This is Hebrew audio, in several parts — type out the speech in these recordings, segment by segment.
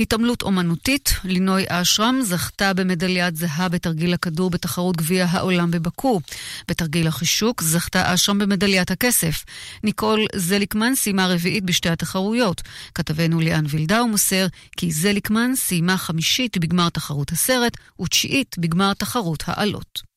התעמלות אומנותית, לינוי אשרם זכתה במדליית זהב בתרגיל הכדור בתחרות גביע העולם בבקו. בתרגיל החישוק זכתה אשרם במדליית הכסף. ניקול זליקמן סיימה רביעית בשתי התחרויות. כתבנו ליאן וילדאו מוסר כי זליקמן סיימה חמישית בגמר תחרות הסרט ותשיעית בגמר תחרות העלות.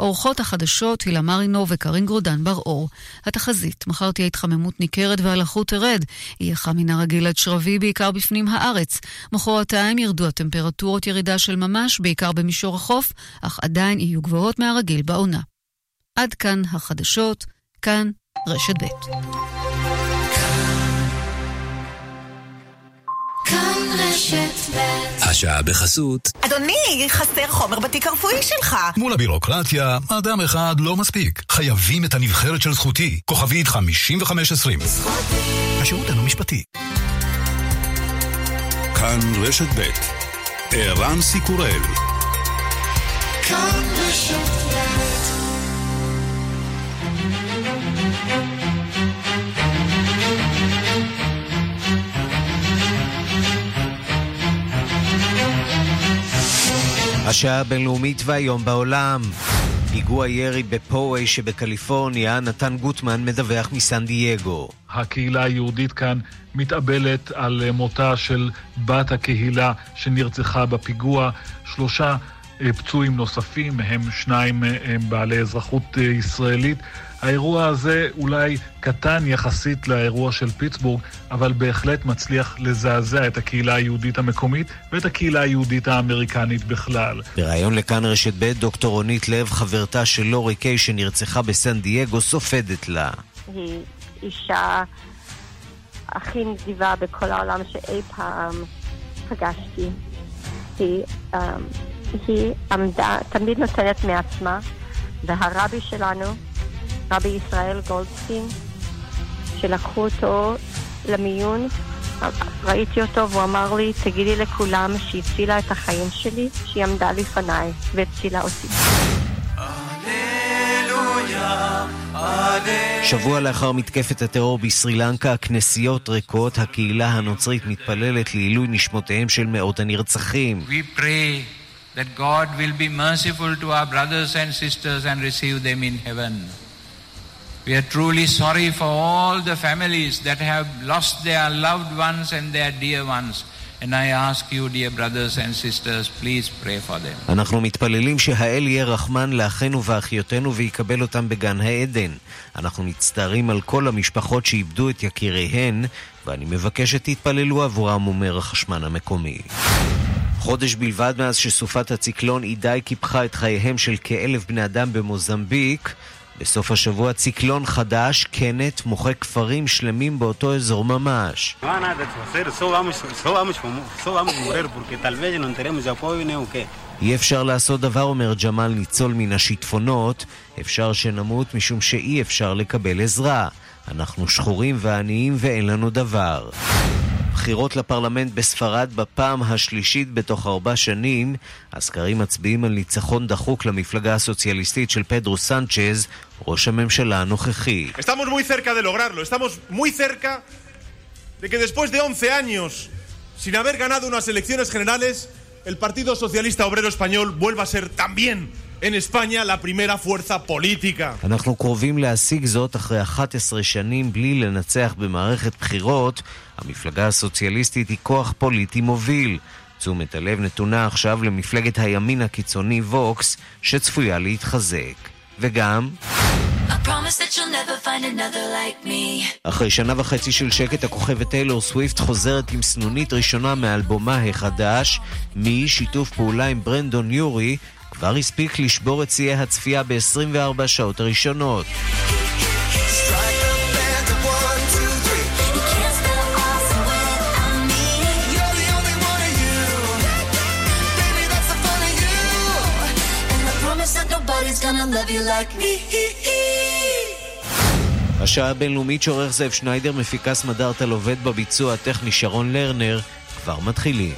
אורחות החדשות הילה מרינו וקרין גרודן בר-אור. התחזית, מחר תהיה התחממות ניכרת והלחות תרד. יהיה חם מן הרגיל עד שרבי, בעיקר בפנים הארץ. מחרתיים ירדו הטמפרטורות ירידה של ממש, בעיקר במישור החוף, אך עדיין יהיו גבוהות מהרגיל בעונה. עד כאן החדשות, כאן רשת ב'. רשת ב' השעה בחסות. אדוני, חסר חומר בתיק הרפואי שלך. מול הבירוקרטיה, אדם אחד לא מספיק. חייבים את הנבחרת של זכותי. כוכבית 5520. זכותי. השירות אינו משפטי. כאן רשת ב' ערן סיקורל. כאן רשת ב' השעה הבינלאומית והיום בעולם. פיגוע ירי בפואי שבקליפורניה, נתן גוטמן מדווח מסן דייגו. הקהילה היהודית כאן מתאבלת על מותה של בת הקהילה שנרצחה בפיגוע. שלושה אה, פצועים נוספים, מהם שניים אה, הם בעלי אזרחות אה, ישראלית. האירוע הזה אולי קטן יחסית לאירוע של פיטסבורג, אבל בהחלט מצליח לזעזע את הקהילה היהודית המקומית ואת הקהילה היהודית האמריקנית בכלל. בריאיון לכאן רשת ב', דוקטור רונית לב, חברתה של לורי קיי שנרצחה בסן דייגו, סופדת לה. היא אישה הכי נדיבה בכל העולם שאי פעם פגשתי. היא, um, היא עמדה, תמיד נותנת מעצמה, והרבי שלנו רבי ישראל גולדסטין, שלקחו אותו למיון. ראיתי אותו והוא אמר לי, תגידי לכולם שהיא הצילה את החיים שלי, שהיא עמדה לפניי והצילה אותי. שבוע לאחר מתקפת הטרור בסרי לנקה, הכנסיות ריקות, הקהילה הנוצרית מתפללת לעילוי נשמותיהם של מאות הנרצחים. We pray that God will be merciful to our brothers and sisters and receive them in heaven. We are truly sorry for all the families that have lost their loved ones and their dear ones. And I ask you, dear brothers and sisters, please pray for them. אנחנו מתפללים שהאל יהיה רחמן לאחינו ואחיותינו ויקבל אותם בגן העדן. אנחנו מצטערים על כל המשפחות שאיבדו את יקיריהן, ואני מבקש שתתפללו עבורם, אומר החשמן המקומי. חודש בלבד מאז שסופת הציקלון אידי קיפחה את חייהם של כאלף בני אדם במוזמביק, בסוף השבוע ציקלון חדש, קנט, מוחה כפרים שלמים באותו אזור ממש. אי אפשר לעשות דבר, אומר ג'מאל ניצול מן השיטפונות, אפשר שנמות משום שאי אפשר לקבל עזרה. אנחנו שחורים ועניים ואין לנו דבר. בחירות לפרלמנט בספרד בפעם השלישית בתוך ארבע שנים, הסקרים מצביעים על ניצחון דחוק למפלגה הסוציאליסטית של פדרו סנצ'ז, ראש הממשלה הנוכחי. Estamos muy cerca de lograrlo, estamos muy cerca de que después de 11 años sin haber ganado unas elecciones generales, el Partido Socialista Obrero Español vuelva a ser también en España la primera fuerza política. אנחנו קרובים להשיג זאת אחרי 11 שנים בלי לנצח במערכת בחירות. המפלגה הסוציאליסטית היא כוח פוליטי מוביל. תשומת הלב נתונה עכשיו למפלגת הימין הקיצוני ווקס, שצפויה להתחזק. וגם... אחרי שנה וחצי של שקט, הכוכבת טיילור סוויפט חוזרת עם סנונית ראשונה מאלבומה החדש, משיתוף פעולה עם ברנדון יורי, כבר הספיק לשבור את שיאי הצפייה ב-24 שעות הראשונות. השעה הבינלאומית שעורך זאב שניידר, מפיקס מדארטל עובד בביצוע הטכני שרון לרנר, כבר מתחילים.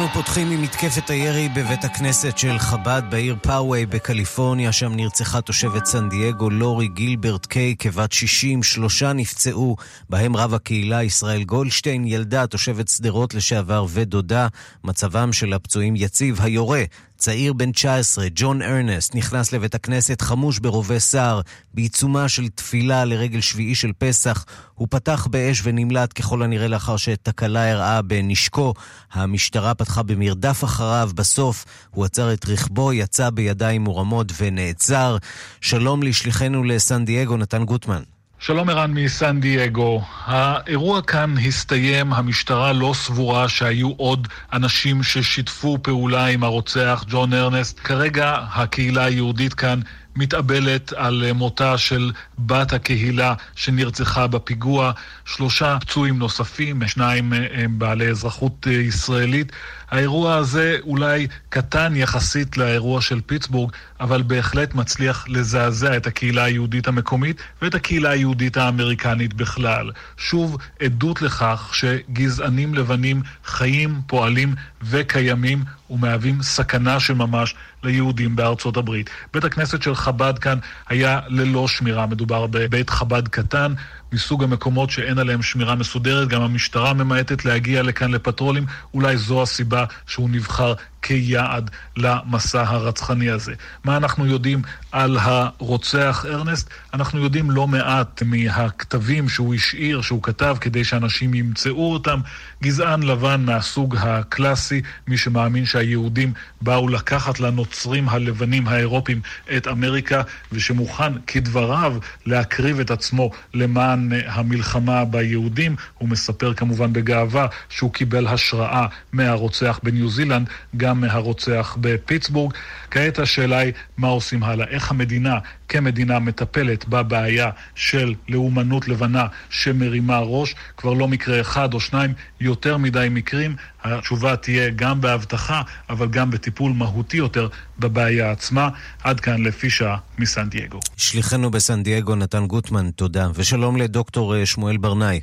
אנחנו פותחים עם מתקפת הירי בבית הכנסת של חב"ד בעיר פאווי בקליפורניה, שם נרצחה תושבת סן דייגו לורי גילברט קיי כבת 60, שלושה נפצעו, בהם רב הקהילה ישראל גולדשטיין, ילדה תושבת שדרות לשעבר ודודה. מצבם של הפצועים יציב. היורה צעיר בן 19, ג'ון ארנסט, נכנס לבית הכנסת חמוש ברובה שר, בעיצומה של תפילה לרגל שביעי של פסח. הוא פתח באש ונמלט ככל הנראה לאחר שתקלה אירעה בנשקו. המשטרה פתחה במרדף אחריו, בסוף הוא עצר את רכבו, יצא בידיים מורמות ונעצר. שלום לשליחנו לסן דייגו, נתן גוטמן. שלום ערן מסן דייגו. האירוע כאן הסתיים, המשטרה לא סבורה שהיו עוד אנשים ששיתפו פעולה עם הרוצח ג'ון ארנסט. כרגע הקהילה היהודית כאן מתאבלת על מותה של בת הקהילה שנרצחה בפיגוע, שלושה פצועים נוספים, שניים הם בעלי אזרחות ישראלית. האירוע הזה אולי קטן יחסית לאירוע של פיטסבורג, אבל בהחלט מצליח לזעזע את הקהילה היהודית המקומית ואת הקהילה היהודית האמריקנית בכלל. שוב, עדות לכך שגזענים לבנים חיים, פועלים וקיימים ומהווים סכנה של ממש ליהודים בארצות הברית. בית הכנסת של חב"ד כאן היה ללא שמירה, מדובר בבית חב"ד קטן, מסוג המקומות שאין עליהם שמירה מסודרת, גם המשטרה ממעטת להגיע לכאן לפטרולים, אולי זו הסיבה שהוא נבחר כיעד למסע הרצחני הזה. מה אנחנו יודעים על הרוצח ארנסט? אנחנו יודעים לא מעט מהכתבים שהוא השאיר, שהוא כתב כדי שאנשים ימצאו אותם. גזען לבן מהסוג הקלאסי, מי שמאמין שהיהודים באו לקחת לנוצרים הלבנים האירופים את אמריקה, ושמוכן כדבריו להקריב את עצמו למען המלחמה ביהודים. הוא מספר כמובן בגאווה שהוא קיבל השראה מהרוצח בניו זילנד, גם מהרוצח בפיטסבורג. כעת השאלה היא מה עושים הלאה, איך המדינה כמדינה מטפלת בבעיה של לאומנות לבנה שמרימה ראש, כבר לא מקרה אחד או שניים, יותר מדי מקרים. התשובה תהיה גם באבטחה, אבל גם בטיפול מהותי יותר בבעיה עצמה. עד כאן לפי שעה מסן דייגו. שליחנו בסן דייגו נתן גוטמן, תודה. ושלום לדוקטור אה, שמואל ברנאי.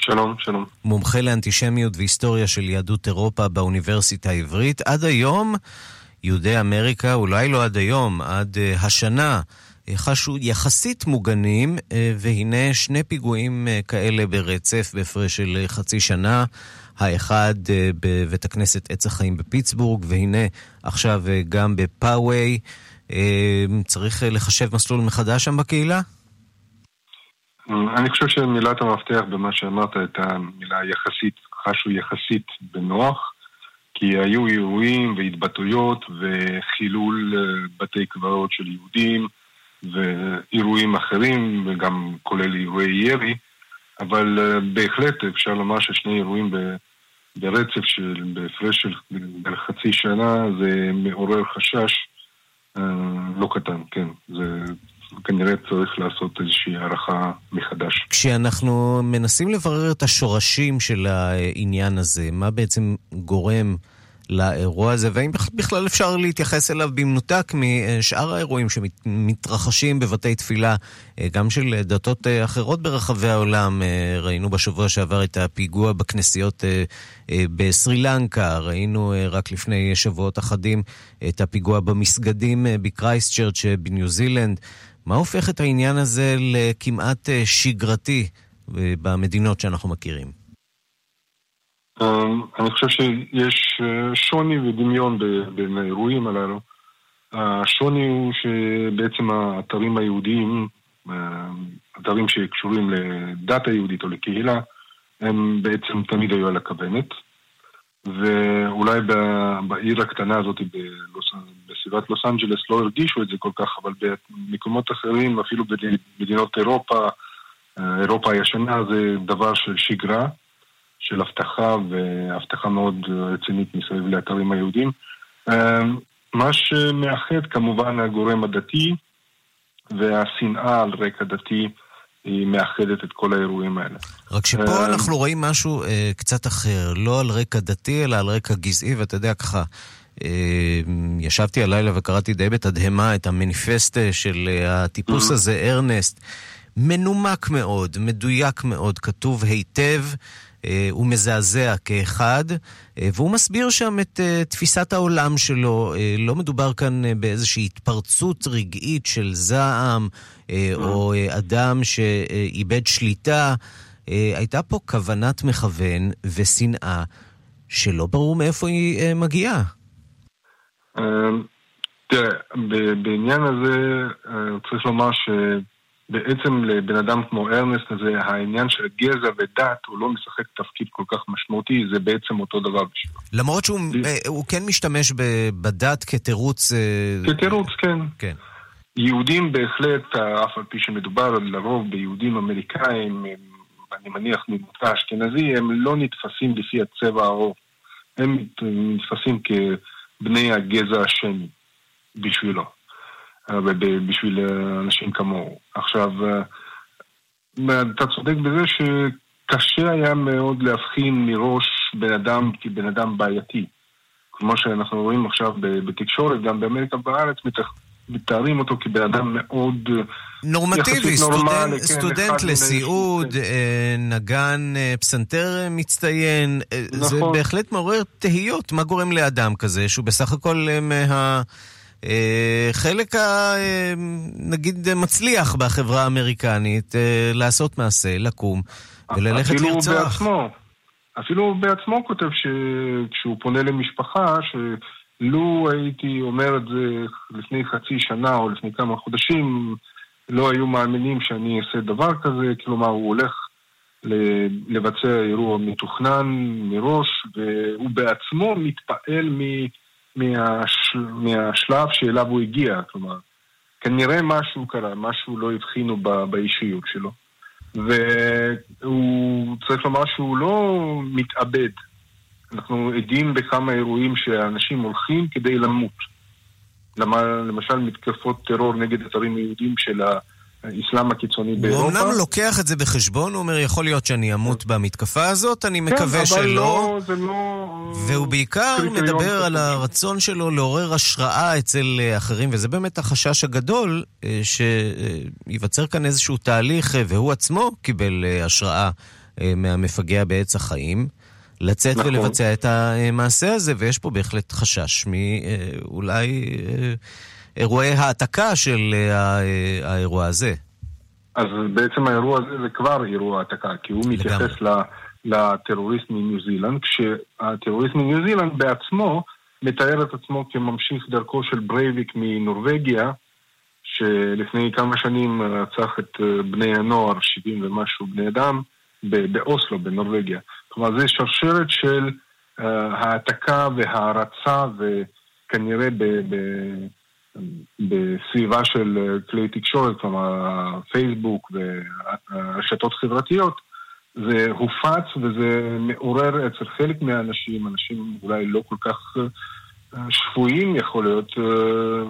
שלום, שלום. מומחה לאנטישמיות והיסטוריה של יהדות אירופה באוניברסיטה העברית. עד היום, יהודי אמריקה, אולי לא עד היום, עד uh, השנה, חשו יחסית מוגנים, uh, והנה שני פיגועים כאלה ברצף בהפרש של חצי שנה. האחד בבית הכנסת עץ החיים בפיטסבורג, והנה עכשיו גם בפאווי. צריך לחשב מסלול מחדש שם בקהילה? אני חושב שמילת המפתח במה שאמרת הייתה מילה יחסית, חשו יחסית בנוח, כי היו אירועים והתבטאויות וחילול בתי קברות של יהודים ואירועים אחרים, וגם כולל אירועי ירי, אבל בהחלט אפשר לומר ששני אירועים ברצף של, בהפרש של חצי שנה, זה מעורר חשש לא קטן, כן. זה כנראה צריך לעשות איזושהי הערכה מחדש. כשאנחנו מנסים לברר את השורשים של העניין הזה, מה בעצם גורם לאירוע הזה, והאם בכלל אפשר להתייחס אליו במנותק משאר האירועים שמתרחשים בבתי תפילה, גם של דתות אחרות ברחבי העולם. ראינו בשבוע שעבר את הפיגוע בכנסיות בסרי לנקה, ראינו רק לפני שבועות אחדים את הפיגוע במסגדים בקרייסט צ'רץ' בניו זילנד. מה הופך את העניין הזה לכמעט שגרתי במדינות שאנחנו מכירים? אני חושב שיש שוני ודמיון בין האירועים הללו. השוני הוא שבעצם האתרים היהודיים, אתרים שקשורים לדת היהודית או לקהילה, הם בעצם תמיד היו על הכוונת. ואולי בעיר הקטנה הזאת, בסביבת לוס אנג'לס, לא הרגישו את זה כל כך, אבל במקומות אחרים, אפילו במדינות אירופה, אירופה הישנה, זה דבר של שגרה, של אבטחה, ואבטחה מאוד רצינית מסביב לאתרים היהודים. מה שמאחד כמובן הגורם הדתי, והשנאה על רקע דתי. היא מאחדת את כל האירועים האלה. רק שפה אנחנו רואים משהו אה, קצת אחר, לא על רקע דתי, אלא על רקע גזעי, ואתה יודע ככה, אה, ישבתי הלילה וקראתי די בתדהמה את המניפסט של אה, הטיפוס הזה, ארנסט. מנומק מאוד, מדויק מאוד, כתוב היטב, הוא מזעזע כאחד, והוא מסביר שם את תפיסת העולם שלו. לא מדובר כאן באיזושהי התפרצות רגעית של זעם, או אדם שאיבד שליטה. הייתה פה כוונת מכוון ושנאה שלא ברור מאיפה היא מגיעה. תראה, בעניין הזה צריך לומר ש... בעצם לבן אדם כמו ארנסט הזה, העניין של גזע ודת, הוא לא משחק תפקיד כל כך משמעותי, זה בעצם אותו דבר בשבילו. למרות שהוא הוא כן משתמש בדת כתירוץ... אה, כתירוץ, כן. כן. יהודים בהחלט, אף על פי שמדובר לרוב ביהודים אמריקאים, אני מניח ממוצא אשכנזי, הם לא נתפסים לפי הצבע העור. הם נתפסים כבני הגזע השני בשבילו. בשביל אנשים כמוהו. עכשיו, אתה צודק בזה שקשה היה מאוד להבחין מראש בן אדם כבן אדם בעייתי. כמו שאנחנו רואים עכשיו בתקשורת, גם באמריקה בארץ, מתארים אותו כבן אדם מאוד... נורמטיבי, סטודנט, נורמלי, כן, סטודנט לסיעוד, כן. נגן פסנתר מצטיין. נכון. זה בהחלט מעורר תהיות, מה גורם לאדם כזה, שהוא בסך הכל מה... אה, חלק, ה, אה, נגיד, מצליח בחברה האמריקנית אה, לעשות מעשה, לקום וללכת אפילו לרצוח. אפילו בעצמו, אפילו הוא בעצמו כותב שכשהוא פונה למשפחה, שלו הייתי אומר את זה לפני חצי שנה או לפני כמה חודשים, לא היו מאמינים שאני אעשה דבר כזה, כלומר הוא הולך לבצע אירוע מתוכנן מראש, והוא בעצמו מתפעל מ... מהש... מהשלב שאליו הוא הגיע, כלומר, כנראה משהו קרה, משהו לא הבחינו ב... באישיות שלו. והוא צריך לומר שהוא לא מתאבד. אנחנו עדים בכמה אירועים שאנשים הולכים כדי למות. למשל מתקפות טרור נגד אתרים יהודים של ה... האסלאם הקיצוני באירופה. הוא אמנם לוקח את זה בחשבון, הוא אומר, יכול להיות שאני אמות במתקפה הזאת, אני כן, מקווה שלא. כן, אבל לא, זה לא... והוא בעיקר מדבר על הרצון שלו לעורר השראה אצל אה, אחרים, וזה באמת החשש הגדול, אה, שייווצר כאן איזשהו תהליך, אה, והוא עצמו קיבל השראה מהמפגע בעץ החיים. לצאת נכון. ולבצע את המעשה הזה, ויש פה בהחלט חשש מאולי אירועי העתקה של אה, אה, האירוע הזה. אז בעצם האירוע הזה זה כבר אירוע העתקה, כי הוא מתייחס לטרוריסט מניו זילנד, כשהטרוריסט מניו זילנד בעצמו מתאר את עצמו כממשיך דרכו של ברייביק מנורבגיה, שלפני כמה שנים רצח את אה, בני הנוער, 70 ומשהו בני אדם, באוסלו, בנורבגיה. כלומר, זה שרשרת של העתקה והערצה, וכנראה ב... ב- בסביבה של אה, כלי תקשורת, כלומר פייסבוק ורשתות חברתיות, זה הופץ וזה מעורר אצל חלק מהאנשים, אנשים אולי לא כל כך אה, שפויים יכול להיות, אה,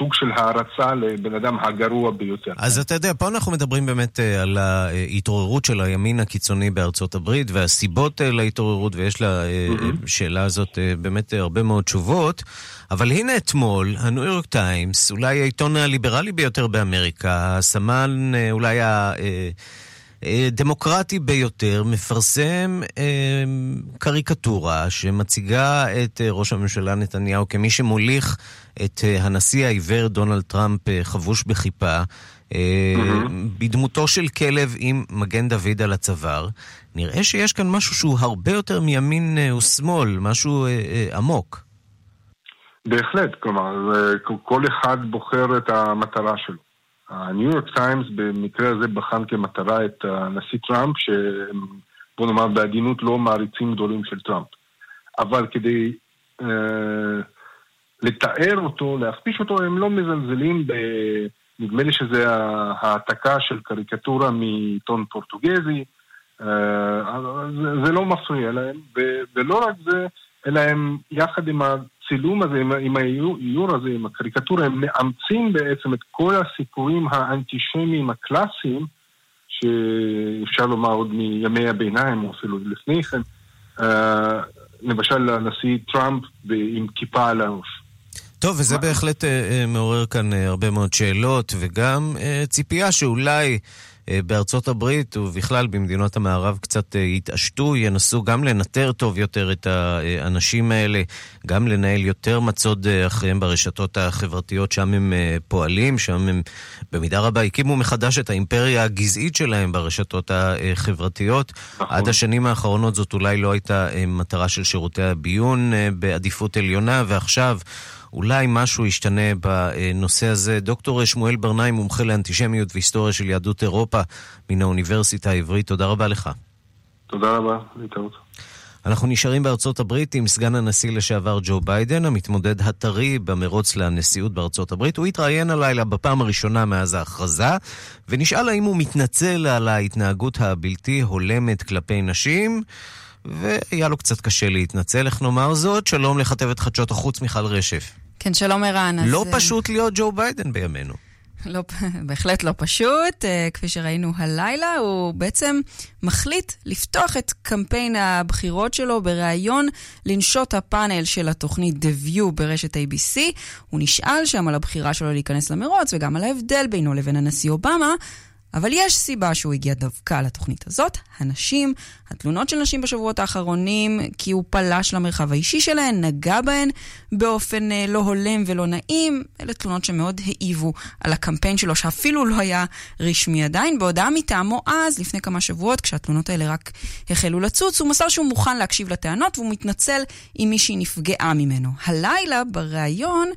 סוג של הערצה לבן אדם הגרוע ביותר. אז אתה יודע, פה אנחנו מדברים באמת אה, על ההתעוררות של הימין הקיצוני בארצות הברית והסיבות אה, להתעוררות, ויש לשאלה אה, הזאת באמת הרבה מאוד תשובות. אבל הנה אתמול, הניו יורק טיימס, אולי העיתון הליברלי ביותר באמריקה, סמן אולי ה... דמוקרטי ביותר, מפרסם אה, קריקטורה שמציגה את ראש הממשלה נתניהו כמי שמוליך את אה, הנשיא העיוור דונלד טראמפ אה, חבוש בכיפה, אה, בדמותו של כלב עם מגן דוד על הצוואר. נראה שיש כאן משהו שהוא הרבה יותר מימין ושמאל, משהו עמוק. בהחלט, כלומר, כל אחד בוחר את המטרה שלו. הניו יורק טיימס במקרה הזה בחן כמטרה את הנשיא טראמפ, שבוא נאמר בעדינות לא מעריצים גדולים של טראמפ. אבל כדי אה, לתאר אותו, להכפיש אותו, הם לא מזלזלים ב... נדמה לי שזה העתקה של קריקטורה מעיתון פורטוגזי, אה, זה, לא מפריע להם, ולא רק זה, אלא הם יחד עם הצילום הזה, עם האיור הזה, עם הקריקטורה, הם מאמצים בעצם את כל הסיפורים האנטישמיים הקלאסיים, שאפשר לומר עוד מימי הביניים, או אפילו לפני כן, אה, למשל הנשיא טראמפ עם כיפה על הראש. טוב, וזה בהחלט uh, מעורר כאן uh, הרבה מאוד שאלות, וגם uh, ציפייה שאולי... בארצות הברית ובכלל במדינות המערב קצת יתעשתו, ינסו גם לנטר טוב יותר את האנשים האלה, גם לנהל יותר מצוד אחריהם ברשתות החברתיות, שם הם פועלים, שם הם במידה רבה הקימו מחדש את האימפריה הגזעית שלהם ברשתות החברתיות. נכון. עד השנים האחרונות זאת אולי לא הייתה מטרה של שירותי הביון בעדיפות עליונה, ועכשיו... אולי משהו ישתנה בנושא הזה. דוקטור שמואל ברנאי, מומחה לאנטישמיות והיסטוריה של יהדות אירופה מן האוניברסיטה העברית, תודה רבה לך. תודה רבה, להתראות. אנחנו נשארים בארצות הברית עם סגן הנשיא לשעבר ג'ו ביידן, המתמודד הטרי במרוץ לנשיאות בארצות הברית. הוא התראיין הלילה בפעם הראשונה מאז ההכרזה, ונשאל האם הוא מתנצל על ההתנהגות הבלתי הולמת כלפי נשים. והיה לו קצת קשה להתנצל, איך נאמר זאת. שלום לכתבת חדשות החוץ מיכל רשף. כן, שלום ערן. לא אז... פשוט להיות ג'ו ביידן בימינו. לא, בהחלט לא פשוט. אה, כפי שראינו הלילה, הוא בעצם מחליט לפתוח את קמפיין הבחירות שלו בריאיון לנשות הפאנל של התוכנית The View ברשת ABC. הוא נשאל שם על הבחירה שלו להיכנס למרוץ וגם על ההבדל בינו לבין הנשיא אובמה. אבל יש סיבה שהוא הגיע דווקא לתוכנית הזאת, הנשים, התלונות של נשים בשבועות האחרונים, כי הוא פלש למרחב האישי שלהן, נגע בהן באופן אה, לא הולם ולא נעים, אלה תלונות שמאוד העיבו על הקמפיין שלו, שאפילו לא היה רשמי עדיין. בהודעה מטעמו אז, לפני כמה שבועות, כשהתלונות האלה רק החלו לצוץ, הוא מסר שהוא מוכן להקשיב לטענות והוא מתנצל אם מישהי נפגעה ממנו. הלילה, בריאיון,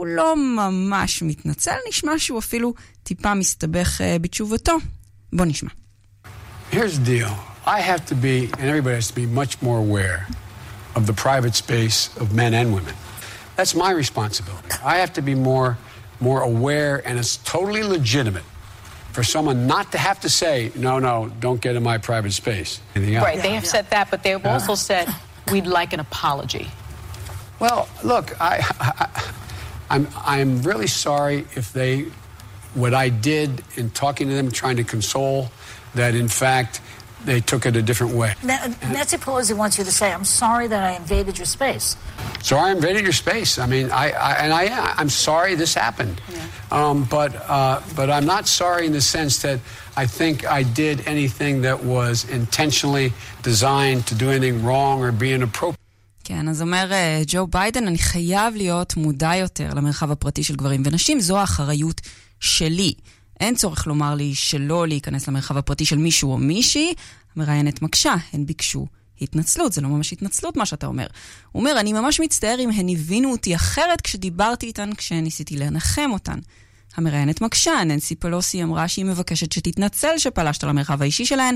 הוא לא ממש מתנצל, נשמע שהוא אפילו טיפה מסתבך uh, בתשובתו. בוא נשמע. Here's the deal. I have to be, and everybody has to be much more aware of the private space of men and women. That's my responsibility. I have to be more, more aware, and it's totally legitimate for someone not to have to say, no, no, don't get in my private space. Right, they have said that, but they have also said, we'd like an apology. Well, look, I, I, I'm, I'm really sorry if they, what I did in talking to them, trying to console, that in fact they took it a different way. Nancy Pelosi wants you to say, "I'm sorry that I invaded your space." So I invaded your space. I mean, I, I and I I'm sorry this happened, yeah. um, but uh, but I'm not sorry in the sense that I think I did anything that was intentionally designed to do anything wrong or be inappropriate. כן, אז אומר uh, ג'ו ביידן, אני חייב להיות מודע יותר למרחב הפרטי של גברים ונשים, זו האחריות שלי. אין צורך לומר לי שלא להיכנס למרחב הפרטי של מישהו או מישהי. המראיינת מקשה, הן ביקשו התנצלות, זה לא ממש התנצלות מה שאתה אומר. הוא אומר, אני ממש מצטער אם הן הבינו אותי אחרת כשדיברתי איתן, כשניסיתי לנחם אותן. המראיינת מקשה, ננסי פלוסי אמרה שהיא מבקשת שתתנצל שפלשת למרחב האישי שלהן.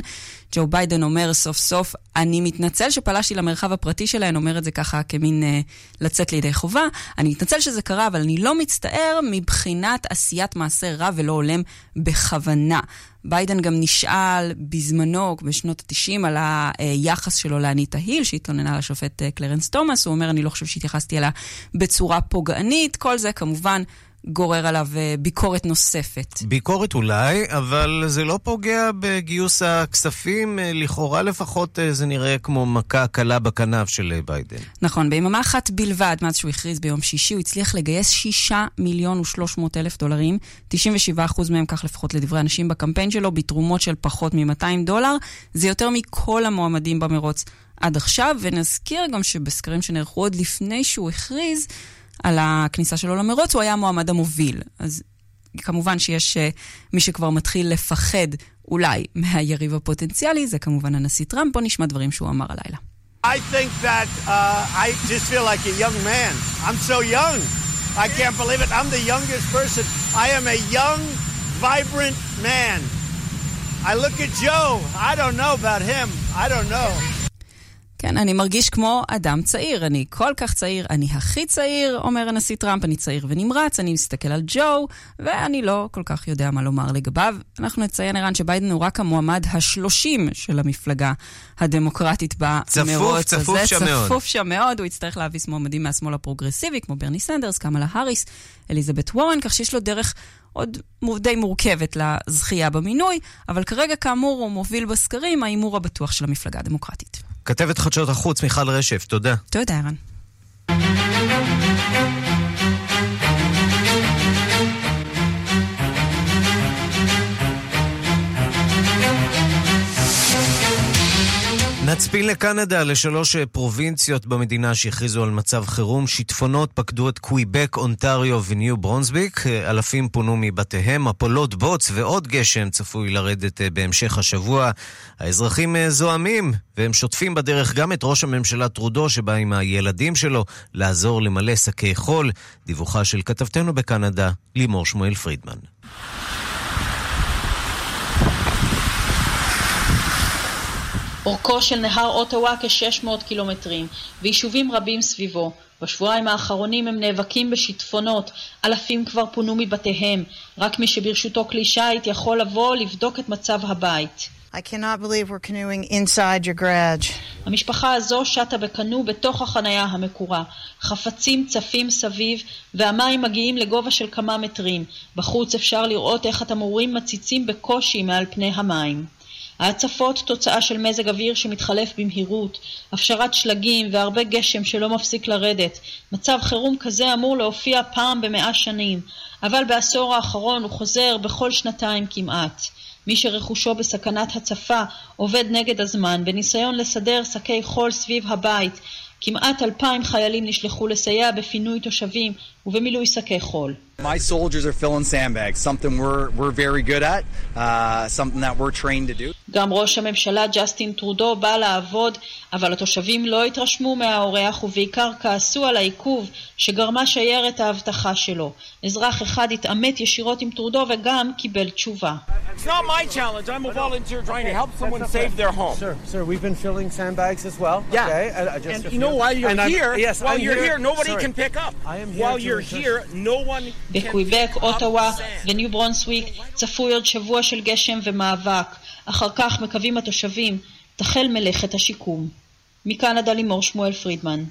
ג'ו ביידן אומר סוף סוף, אני מתנצל שפלשתי למרחב הפרטי שלהן, אומר את זה ככה כמין אה, לצאת לידי חובה. אני מתנצל שזה קרה, אבל אני לא מצטער מבחינת עשיית מעשה רע ולא הולם בכוונה. ביידן גם נשאל בזמנו, בשנות ה-90, על היחס שלו לאניטה היל, שהתלוננה לשופט אה, קלרנס תומאס. הוא אומר, אני לא חושב שהתייחסתי אליה בצורה פוגענית. כל זה כמובן גורר עליו אה, ביקורת נוספת. ביקורת אולי, אבל זה לא פוגע בגיוס הכספים. אה, לכאורה לפחות אה, זה נראה כמו מכה קלה בכנף של ביידן. נכון, ביממה אחת בלבד, מאז שהוא הכריז ביום שישי, הוא הצליח לגייס 6 מיליון ו-300 אלף דולרים, 97 אחוז מהם, כך לפחות לדברי אנשים בקמפיין שלו, בתרומות של פחות מ-200 דולר. זה יותר מכל המועמדים במרוץ עד עכשיו, ונזכיר גם שבסקרים שנערכו עוד לפני שהוא הכריז, על הכניסה שלו למרוץ, הוא היה המועמד המוביל. אז כמובן שיש uh, מי שכבר מתחיל לפחד אולי מהיריב הפוטנציאלי, זה כמובן הנשיא טראמפ. בוא נשמע דברים שהוא אמר הלילה. I think that uh, I just feel like a young man. I'm so young. I can't believe it. I'm the youngest person. I am a young, vibrant man. I look at Joe. I don't know about him. I don't know. כן, אני מרגיש כמו אדם צעיר. אני כל כך צעיר, אני הכי צעיר, אומר הנשיא טראמפ, אני צעיר ונמרץ, אני מסתכל על ג'ו, ואני לא כל כך יודע מה לומר לגביו. אנחנו נציין, ערן, שביידן הוא רק המועמד השלושים של המפלגה הדמוקרטית במרוץ הזה. צפוף שם מאוד. צפוף שם מאוד, הוא יצטרך להביס מועמדים מהשמאל הפרוגרסיבי, כמו ברני סנדרס, קמאלה האריס, אליזבת וורן, כך שיש לו דרך עוד די מורכבת לזכייה במינוי, אבל כרגע, כאמור, הוא מוביל בסקרים ההימור הבטוח של המפלגה הדמוקרטית. כתבת חדשות החוץ, מיכל רשף, תודה. תודה, ערן. מצפין לקנדה, לשלוש פרובינציות במדינה שהכריזו על מצב חירום. שיטפונות פקדו את קוויבק, אונטריו וניו ברונזביק. אלפים פונו מבתיהם, הפולות בוץ ועוד גשם צפוי לרדת בהמשך השבוע. האזרחים זועמים, והם שוטפים בדרך גם את ראש הממשלה טרודו, שבא עם הילדים שלו לעזור למלא שקי חול. דיווחה של כתבתנו בקנדה, לימור שמואל פרידמן. אורכו של נהר אוטווה כ-600 קילומטרים, ויישובים רבים סביבו. בשבועיים האחרונים הם נאבקים בשיטפונות, אלפים כבר פונו מבתיהם, רק מי שברשותו כלי שיט יכול לבוא לבדוק את מצב הבית. I cannot believe we're canoeing inside your garage. המשפחה הזו שטה בקנו בתוך החנייה המקורה. חפצים צפים סביב, והמים מגיעים לגובה של כמה מטרים. בחוץ אפשר לראות איך התמרורים מציצים בקושי מעל פני המים. ההצפות תוצאה של מזג אוויר שמתחלף במהירות, הפשרת שלגים והרבה גשם שלא מפסיק לרדת. מצב חירום כזה אמור להופיע פעם במאה שנים, אבל בעשור האחרון הוא חוזר בכל שנתיים כמעט. מי שרכושו בסכנת הצפה עובד נגד הזמן בניסיון לסדר שקי חול סביב הבית. כמעט אלפיים חיילים נשלחו לסייע בפינוי תושבים ובמילוי שקי חול. My soldiers are filling sandbags, something we're, we're very good at, uh, something that we're trained to do. גם ראש הממשלה ג'סטין טרודו בא לעבוד, אבל התושבים לא התרשמו מהאורח ובעיקר כעסו על העיכוב שגרמה שיירת האבטחה שלו. אזרח אחד התעמת ישירות עם טרודו וגם קיבל תשובה. It's not my challenge. I'm a volunteer trying to help someone save their home. Sir, sir, we've been filling sandbags as well. Yeah. Okay, uh, just and a you know, few. while you're And I'm- here, yes, while I'm you're here, nobody Sorry. can pick up. I am here While to you're assist. here, no one בקוויבק, אוטווה וניו ברונסוויק צפוי עוד שבוע של גשם ומאבק. אחר כך מקווים התושבים תחל מלאכת השיקום. מקנדה לימור שמואל פרידמן.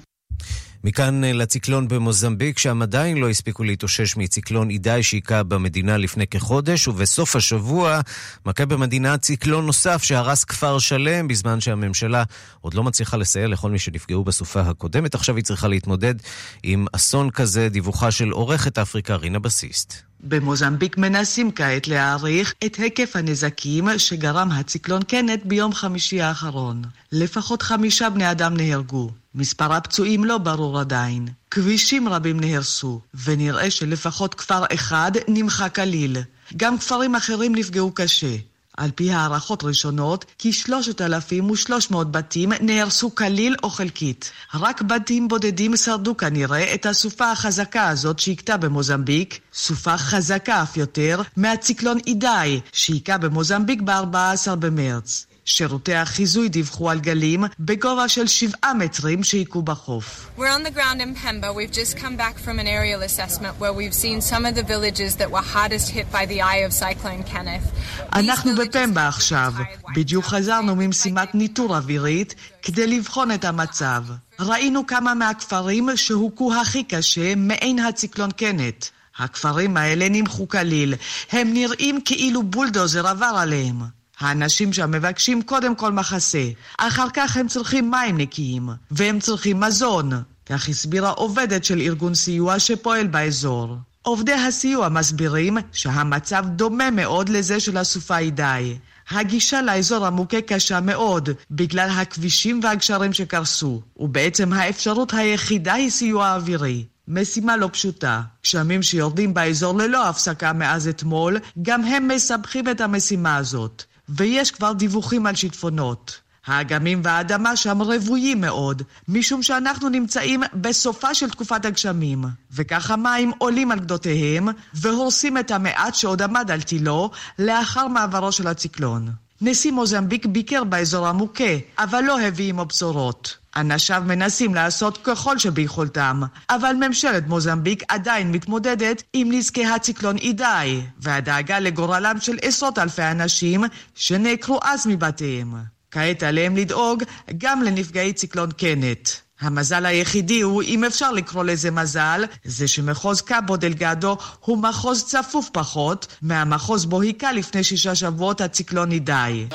מכאן אה, לציקלון במוזמביק, שם עדיין לא הספיקו להתאושש מציקלון אידאי שהיכה במדינה לפני כחודש, ובסוף השבוע מכה במדינה ציקלון נוסף שהרס כפר שלם, בזמן שהממשלה עוד לא מצליחה לסייע לכל מי שנפגעו בסופה הקודמת. עכשיו היא צריכה להתמודד עם אסון כזה, דיווחה של עורכת אפריקה רינה בסיסט. במוזמביק מנסים כעת להעריך את היקף הנזקים שגרם הציקלון קנט ביום חמישי האחרון. לפחות חמישה בני אדם נהרגו. מספר הפצועים לא ברור עדיין. כבישים רבים נהרסו, ונראה שלפחות כפר אחד נמחק כליל. גם כפרים אחרים נפגעו קשה. על פי הערכות ראשונות, כ-3,300 בתים נהרסו כליל או חלקית. רק בתים בודדים שרדו כנראה את הסופה החזקה הזאת שהכתה במוזמביק, סופה חזקה אף יותר מהציקלון אידאי שהיכה במוזמביק ב-14 במרץ. שירותי החיזוי דיווחו על גלים בגובה של שבעה מטרים שהיכו בחוף. We're on the ground in Pemba. We've just come back from an aerial assessment where we've seen some of the villages that were hardest hit by the eye of Cyclone Kenneth. אנחנו בפמבה עכשיו. בדיוק חזרנו ממשימת ניטור אווירית כדי לבחון את המצב. ראינו כמה מהכפרים שהוכו הכי קשה מעין הציקלון קנט. הכפרים האלה נמחו כליל. הם נראים כאילו בולדוזר עבר עליהם. האנשים שם מבקשים קודם כל מחסה, אחר כך הם צריכים מים נקיים, והם צריכים מזון, כך הסבירה עובדת של ארגון סיוע שפועל באזור. עובדי הסיוע מסבירים שהמצב דומה מאוד לזה של הסופה אידאי. הגישה לאזור המוכה קשה מאוד, בגלל הכבישים והגשרים שקרסו, ובעצם האפשרות היחידה היא סיוע אווירי. משימה לא פשוטה. גשמים שיורדים באזור ללא הפסקה מאז אתמול, גם הם מסבכים את המשימה הזאת. ויש כבר דיווחים על שיטפונות. האגמים והאדמה שם רוויים מאוד, משום שאנחנו נמצאים בסופה של תקופת הגשמים, וכך המים עולים על גדותיהם והורסים את המעט שעוד עמד על תילו לאחר מעברו של הציקלון. נשיא מוזמביק ביקר באזור המוכה, אבל לא הביא עמו בשורות. אנשיו מנסים לעשות ככל שביכולתם, אבל ממשלת מוזמביק עדיין מתמודדת עם נזקי הציקלון אידאי, והדאגה לגורלם של עשרות אלפי אנשים שנעקרו אז מבתיהם. כעת עליהם לדאוג גם לנפגעי ציקלון קנט. המזל היחידי הוא, אם אפשר לקרוא לזה מזל, זה שמחוז קאבו דלגדו הוא מחוז צפוף פחות מהמחוז בו היכה לפני שישה שבועות הציקלון אידאי.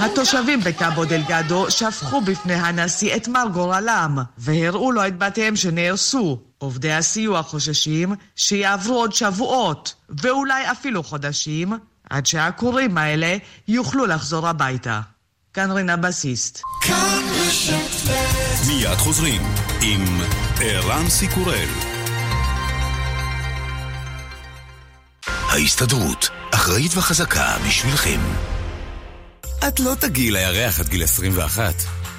התושבים בקאבו דלגדו שפכו בפני הנשיא את מר גורלם, והראו לו את בתיהם שנהרסו. עובדי הסיוע חוששים שיעברו עוד שבועות, ואולי אפילו חודשים, עד שהכורים האלה יוכלו לחזור הביתה. כאן רינה בסיסט. מיד חוזרים עם ערן סיקורל. ההסתדרות, אחראית וחזקה בשבילכם. את לא תגיעי לירח עד גיל 21,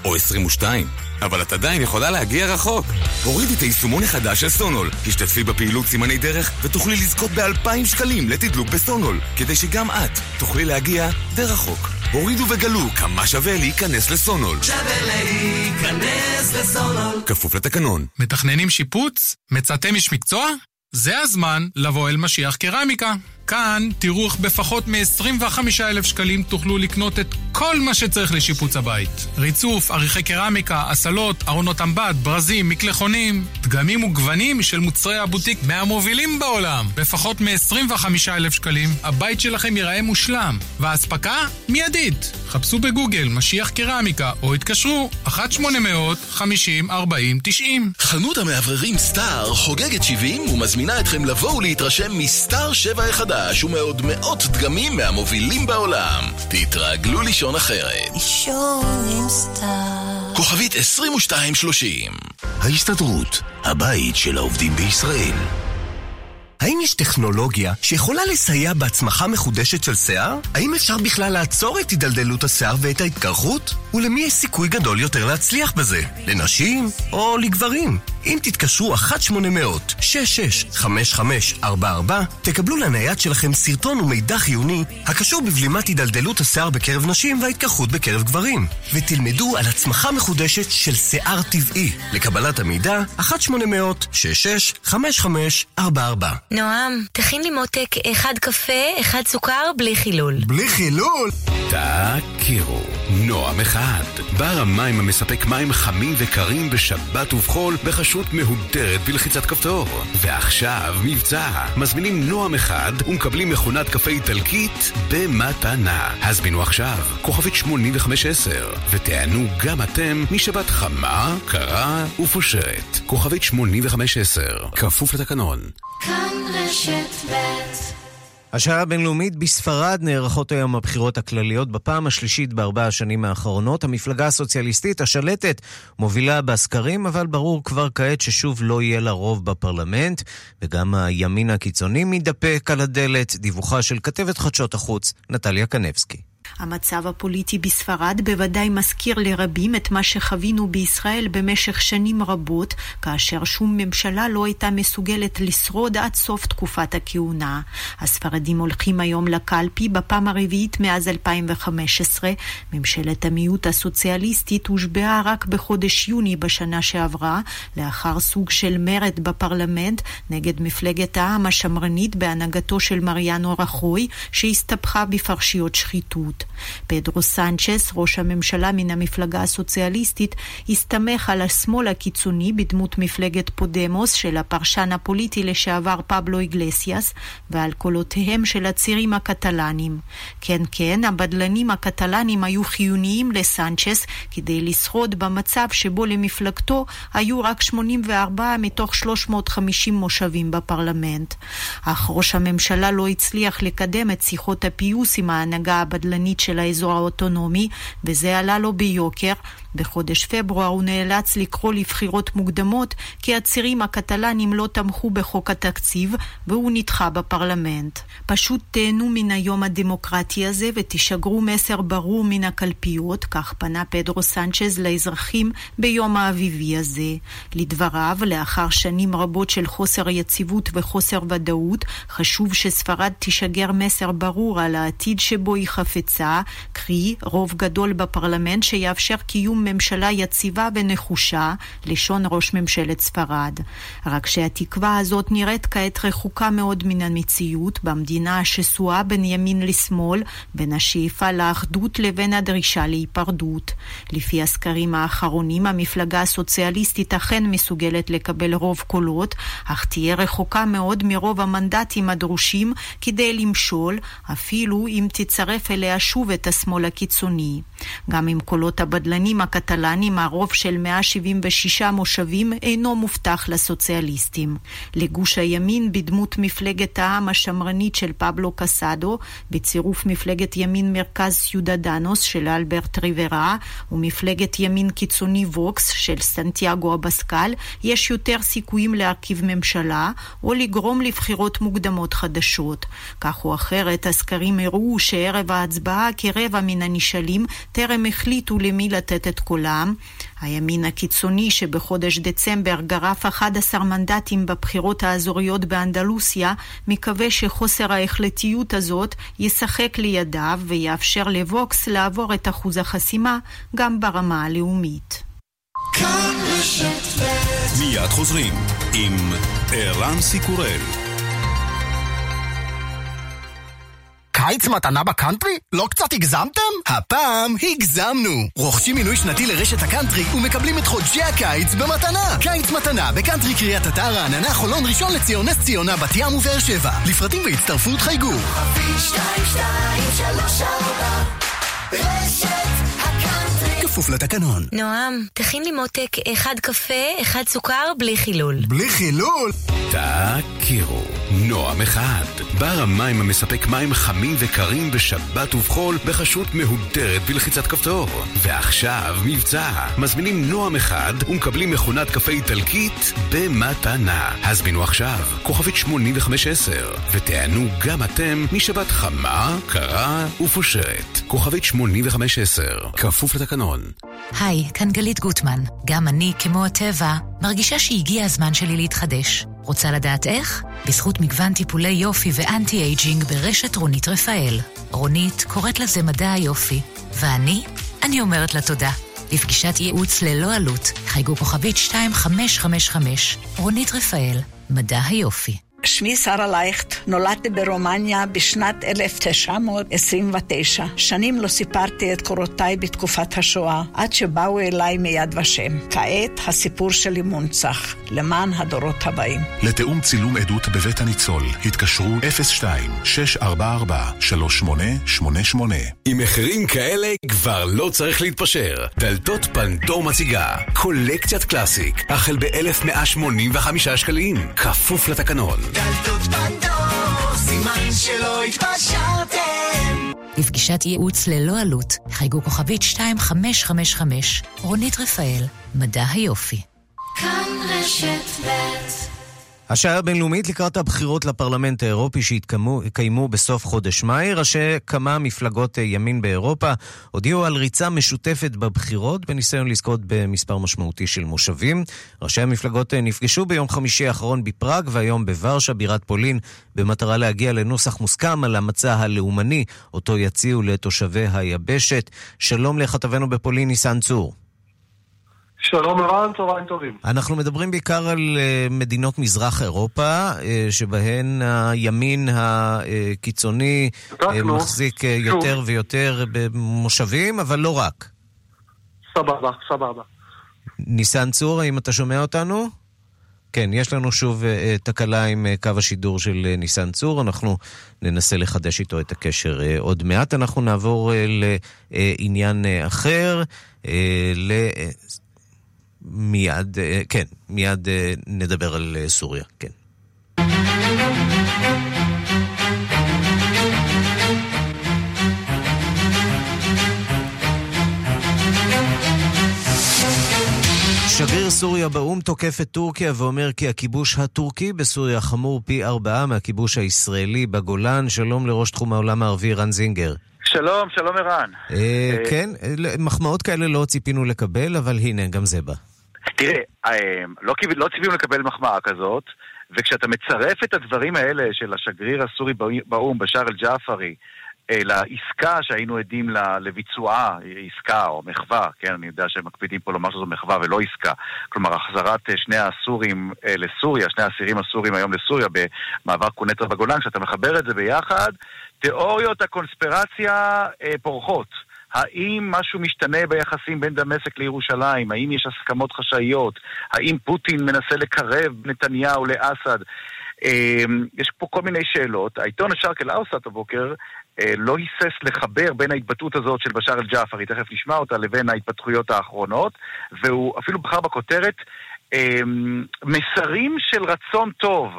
או 22, אבל את עדיין יכולה להגיע רחוק. הורידי את היישומון החדש של סונול, השתתפי בפעילות סימני דרך ותוכלי לזכות ב-2,000 שקלים לתדלוק בסונול, כדי שגם את תוכלי להגיע די רחוק. הורידו וגלו כמה שווה להיכנס לסונול. שווה להיכנס לסונול. כפוף לתקנון. מתכננים שיפוץ? מצאתם איש מקצוע? זה הזמן לבוא אל משיח קרמיקה. כאן תראו איך בפחות מ-25,000 שקלים תוכלו לקנות את כל מה שצריך לשיפוץ הבית. ריצוף, עריכי קרמיקה, אסלות, ארונות אמבט, ברזים, מקלחונים, דגמים וגוונים של מוצרי הבוטיק מהמובילים בעולם. בפחות מ-25,000 שקלים הבית שלכם ייראה מושלם, והאספקה מיידית. חפשו בגוגל משיח קרמיקה או התקשרו 1-800-50-40-90 חנות המאווררים סטאר חוגגת 70 ומזמינה אתכם לבוא ולהתרשם מסטאר 7 החדש. חדש ומעוד מאות דגמים מהמובילים בעולם. תתרגלו לישון אחרת. לישון עם סטאר. כוכבית 2230 ההסתדרות, הבית של העובדים בישראל. האם יש טכנולוגיה שיכולה לסייע בהצמחה מחודשת של שיער? האם אפשר בכלל לעצור את הידלדלות השיער ואת ההתקרחות? ולמי יש סיכוי גדול יותר להצליח בזה? לנשים או לגברים? אם תתקשרו 1-800-665544, תקבלו לנייד שלכם סרטון ומידע חיוני הקשור בבלימת הידלדלות השיער בקרב נשים וההתקרחות בקרב גברים, ותלמדו על הצמחה מחודשת של שיער טבעי. לקבלת המידע, 1-800-665544. נועם, תכין לי מותק אחד קפה, אחד סוכר, בלי חילול. בלי חילול? תכירו, נועם אחד, בר המים המספק מים חמים וקרים בשבת ובחול בחשות מהודרת בלחיצת כפתור. ועכשיו מבצע, מזמינים נועם אחד ומקבלים מכונת קפה איטלקית במתנה. הזמינו עכשיו, כוכבית 8510, ותענו גם אתם משבת חמה, קרה ופושרת. כוכבית 8510, כפוף לתקנון. כאן רשת ב' השעה הבינלאומית בספרד נערכות היום הבחירות הכלליות בפעם השלישית בארבע השנים האחרונות. המפלגה הסוציאליסטית השלטת מובילה בסקרים, אבל ברור כבר כעת ששוב לא יהיה לה רוב בפרלמנט, וגם הימין הקיצוני מתדפק על הדלת. דיווחה של כתבת חדשות החוץ, נטליה קנבסקי. המצב הפוליטי בספרד בוודאי מזכיר לרבים את מה שחווינו בישראל במשך שנים רבות, כאשר שום ממשלה לא הייתה מסוגלת לשרוד עד סוף תקופת הכהונה. הספרדים הולכים היום לקלפי בפעם הרביעית מאז 2015. ממשלת המיעוט הסוציאליסטית הושבעה רק בחודש יוני בשנה שעברה, לאחר סוג של מרד בפרלמנט נגד מפלגת העם השמרנית בהנהגתו של מריאנו רחוי, שהסתבכה בפרשיות שחיתות. פדרו סנצ'ס, ראש הממשלה מן המפלגה הסוציאליסטית, הסתמך על השמאל הקיצוני בדמות מפלגת פודמוס של הפרשן הפוליטי לשעבר פבלו איגלסיאס, ועל קולותיהם של הצירים הקטלנים. כן, כן, הבדלנים הקטלנים היו חיוניים לסנצ'ס כדי לשרוד במצב שבו למפלגתו היו רק 84 מתוך 350 מושבים בפרלמנט. אך ראש הממשלה לא הצליח לקדם את שיחות הפיוס עם ההנהגה הבדלנית של האזור האוטונומי, וזה עלה לו ביוקר. בחודש פברואר הוא נאלץ לקרוא לבחירות מוקדמות כי הצירים הקטלנים לא תמכו בחוק התקציב והוא נדחה בפרלמנט. פשוט תהנו מן היום הדמוקרטי הזה ותשגרו מסר ברור מן הקלפיות, כך פנה פדרו סנצ'ז לאזרחים ביום האביבי הזה. לדבריו, לאחר שנים רבות של חוסר יציבות וחוסר ודאות, חשוב שספרד תשגר מסר ברור על העתיד שבו היא חפצה, קרי רוב גדול בפרלמנט שיאפשר קיום ממשלה יציבה ונחושה, לשון ראש ממשלת ספרד. רק שהתקווה הזאת נראית כעת רחוקה מאוד מן המציאות, במדינה השסועה בין ימין לשמאל, בין השאיפה לאחדות לבין הדרישה להיפרדות. לפי הסקרים האחרונים, המפלגה הסוציאליסטית אכן מסוגלת לקבל רוב קולות, אך תהיה רחוקה מאוד מרוב המנדטים הדרושים כדי למשול, אפילו אם תצרף אליה שוב את השמאל הקיצוני. גם עם קולות הבדלנים הקטלנים, הרוב של 176 מושבים אינו מובטח לסוציאליסטים. לגוש הימין בדמות מפלגת העם השמרנית של פבלו קסדו, בצירוף מפלגת ימין מרכז סיודדנוס של אלברט ריברה ומפלגת ימין קיצוני ווקס של סנטיאגו אבסקל, יש יותר סיכויים להרכיב ממשלה או לגרום לבחירות מוקדמות חדשות. כך או אחרת, הסקרים הראו שערב ההצבעה כרבע מן הנשאלים טרם החליטו למי לתת את קולם. הימין הקיצוני שבחודש דצמבר גרף 11 מנדטים בבחירות האזוריות באנדלוסיה, מקווה שחוסר ההחלטיות הזאת ישחק לידיו ויאפשר לווקס לעבור את אחוז החסימה גם ברמה הלאומית. מיד חוזרים עם ערן סיקורל. קיץ מתנה בקאנטרי? לא קצת הגזמתם? הפעם הגזמנו! רוכשים מינוי שנתי לרשת הקאנטרי ומקבלים את חודשי הקיץ במתנה! קיץ מתנה בקאנטרי קריית אתר, רעננה, חולון, ראשון לציון, נס ציונה, בת ים ובאר שבע. לפרטים והצטרפות חייגו. כפוף לתקנון. נועם, תכין לי מותק אחד קפה, אחד סוכר, בלי חילול. בלי חילול? תכירו, נועם אחד, בר המים המספק מים חמים וקרים בשבת ובחול בחשות מהודרת בלחיצת כפתור. ועכשיו מבצע, מזמינים נועם אחד ומקבלים מכונת קפה איטלקית במתנה. הזמינו עכשיו, כוכבית 8510, ותענו גם אתם משבת חמה, קרה ופושרת. כוכבית 8510, כפוף לתקנון. היי, כאן גלית גוטמן. גם אני, כמו הטבע, מרגישה שהגיע הזמן שלי להתחדש. רוצה לדעת איך? בזכות מגוון טיפולי יופי ו anti-aging ברשת רונית רפאל. רונית קוראת לזה מדע היופי, ואני? אני אומרת לה תודה. לפגישת ייעוץ ללא עלות, חייגו כוכבית 2555, רונית רפאל, מדע היופי. שמי שרה לייכט, נולדתי ברומניה בשנת 1929. שנים לא סיפרתי את קורותיי בתקופת השואה, עד שבאו אליי מיד ושם. כעת הסיפור שלי מונצח, למען הדורות הבאים. לתיאום צילום עדות בבית הניצול, התקשרו 02-644-3888. עם מחירים כאלה כבר לא צריך להתפשר. דלתות פנדור מציגה קולקציית קלאסיק, החל ב-1185 שקלים, כפוף לתקנון. דלתות פנדור, סימן שלא התפשרתם. לפגישת ייעוץ ללא עלות, חייגו כוכבית 2555, רונית רפאל, מדע היופי. כאן רשת ב' השעה הבינלאומית לקראת הבחירות לפרלמנט האירופי שהתקיימו בסוף חודש מאי, ראשי כמה מפלגות ימין באירופה הודיעו על ריצה משותפת בבחירות בניסיון לזכות במספר משמעותי של מושבים. ראשי המפלגות נפגשו ביום חמישי האחרון בפראג והיום בוורשה, בירת פולין, במטרה להגיע לנוסח מוסכם על המצע הלאומני, אותו יציעו לתושבי היבשת. שלום לכתבנו בפולין, ניסן צור. שלום ערן, צהריים טובים. אנחנו מדברים בעיקר על uh, מדינות מזרח אירופה, uh, שבהן הימין הקיצוני uh, מחזיק uh, יותר ויותר במושבים, אבל לא רק. סבבה, סבבה. ניסן צור, האם אתה שומע אותנו? כן, יש לנו שוב תקלה עם קו השידור של ניסן צור, אנחנו ננסה לחדש איתו את הקשר עוד מעט. אנחנו נעבור לעניין אחר, ל... מיד, כן, מיד נדבר על סוריה, כן. שגריר סוריה באו"ם תוקף את טורקיה ואומר כי הכיבוש הטורקי בסוריה חמור פי ארבעה מהכיבוש הישראלי בגולן. שלום לראש תחום העולם הערבי רן זינגר. שלום, שלום ערן. כן, מחמאות כאלה לא ציפינו לקבל, אבל הנה, גם זה בא. תראה, לא, לא ציפינו לקבל מחמאה כזאת, וכשאתה מצרף את הדברים האלה של השגריר הסורי באו"ם, בשאר אל-ג'עפרי, לעסקה שהיינו עדים לביצועה, עסקה או מחווה, כן, אני יודע שהם מקפידים פה לומר שזו מחווה ולא עסקה, כלומר החזרת שני הסורים לסוריה, שני האסירים הסורים היום לסוריה במעבר קונטרה בגולן, כשאתה מחבר את זה ביחד, תיאוריות הקונספירציה פורחות. האם משהו משתנה ביחסים בין דמשק לירושלים? האם יש הסכמות חשאיות? האם פוטין מנסה לקרב נתניהו לאסד? יש פה כל מיני שאלות. העיתון א-שרק אל-אוסט הבוקר לא היסס לחבר בין ההתבטאות הזאת של בשאר אל-ג'עפרי, תכף נשמע אותה, לבין ההתפתחויות האחרונות, והוא אפילו בחר בכותרת מסרים של רצון טוב.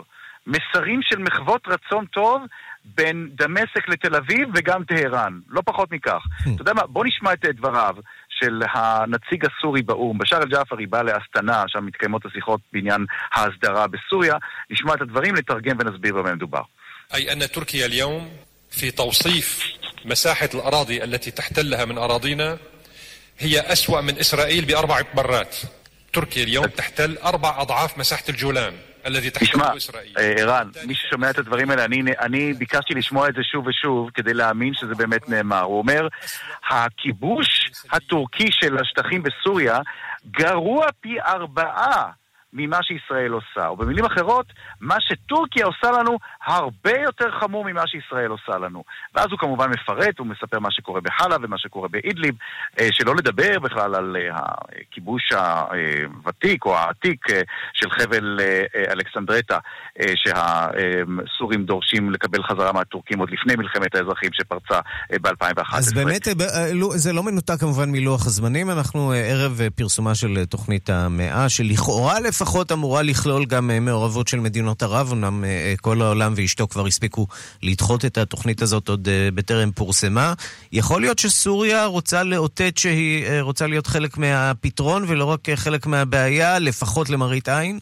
מסרים של מחוות רצון טוב בין דמשק לתל אביב וגם טהרן, לא פחות מכך. אתה יודע מה, בוא נשמע את דבריו של הנציג הסורי באו"ם. בשאר אל-ג'עפרי בא לאסטנה, שם מתקיימות השיחות בעניין ההסדרה בסוריה. נשמע את הדברים, נתרגם ונסביר במה מדובר. أي أن تركيا اليوم في توصيف مساحة الأراضي التي تحتلها من أراضينا هي أسوأ من إسرائيل بأربع مرات تركيا اليوم تحتل أربع أضعاف مساحة الجولان الذي תשמע, אה, ערן, מי ששומע את הדברים האלה, אני, אני ביקשתי לשמוע את זה שוב ושוב כדי להאמין שזה באמת נאמר. הוא אומר, הכיבוש הטורקי של השטחים בסוריה גרוע פי ארבעה ממה שישראל עושה. או במילים אחרות, מה שטורקיה עושה לנו הרבה יותר חמור ממה שישראל עושה לנו. ואז הוא כמובן מפרט, הוא מספר מה שקורה בחלב ומה שקורה באידליב, אה, שלא לדבר בכלל על אה, הכיבוש הוותיק או העתיק אה, של חבל אלכסנדרטה, שהסורים דורשים לקבל חזרה מהטורקים עוד לפני מלחמת האזרחים שפרצה אה, ב-2011. אז באמת, לא- זה לא מנותק כמובן מלוח הזמנים. אנחנו ערב פרסומה של תוכנית המאה, שלכאורה לפחות אמורה לכלול גם אה, מעורבות של מדינות ערב. אמנם אה, אה, כל העולם ואשתו כבר הספיקו לדחות את התוכנית הזאת עוד בטרם פורסמה. יכול להיות שסוריה רוצה לאותת שהיא רוצה להיות חלק מהפתרון ולא רק חלק מהבעיה, לפחות למראית עין?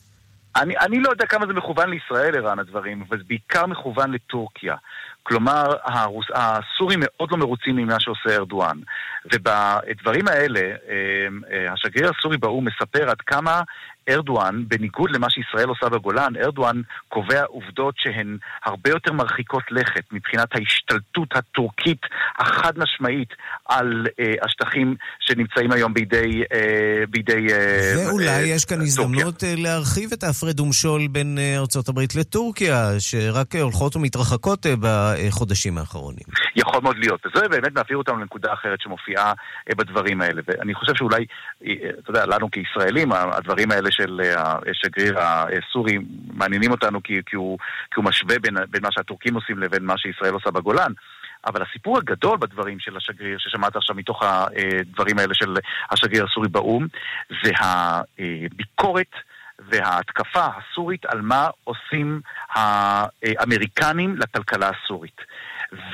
אני, אני לא יודע כמה זה מכוון לישראל, ערן, הדברים, אבל זה בעיקר מכוון לטורקיה. כלומר, הרוס, הסורים מאוד לא מרוצים ממה שעושה ארדואן. ובדברים האלה, השגריר הסורי באו"ם מספר עד כמה ארדואן, בניגוד למה שישראל עושה בגולן, ארדואן קובע עובדות שהן הרבה יותר מרחיקות לכת מבחינת ההשתלטות הטורקית החד משמעית על אה, השטחים שנמצאים היום בידי... אה, בידי אה, ואולי אה, יש כאן. הזדמנות אה, להרחיב את ההפרד ומשול בין אה, ארצות הברית לטורקיה, שרק אה, הולכות ומתרחקות אה, בחודשים האחרונים. יכול מאוד להיות. וזה באמת מעביר אותנו לנקודה אחרת שמופיעה אה, בדברים האלה. ואני חושב שאולי, אה, אתה יודע, לנו כישראלים, הדברים האלה של אה, השגריר הסורי מעניינים אותנו כי, כי, הוא, כי הוא משווה בין, בין מה שהטורקים עושים לבין מה שישראל עושה בגולן. אבל הסיפור הגדול בדברים של השגריר, ששמעת עכשיו מתוך הדברים האלה של השגריר הסורי באו"ם, זה הביקורת וההתקפה הסורית על מה עושים האמריקנים לכלכלה הסורית.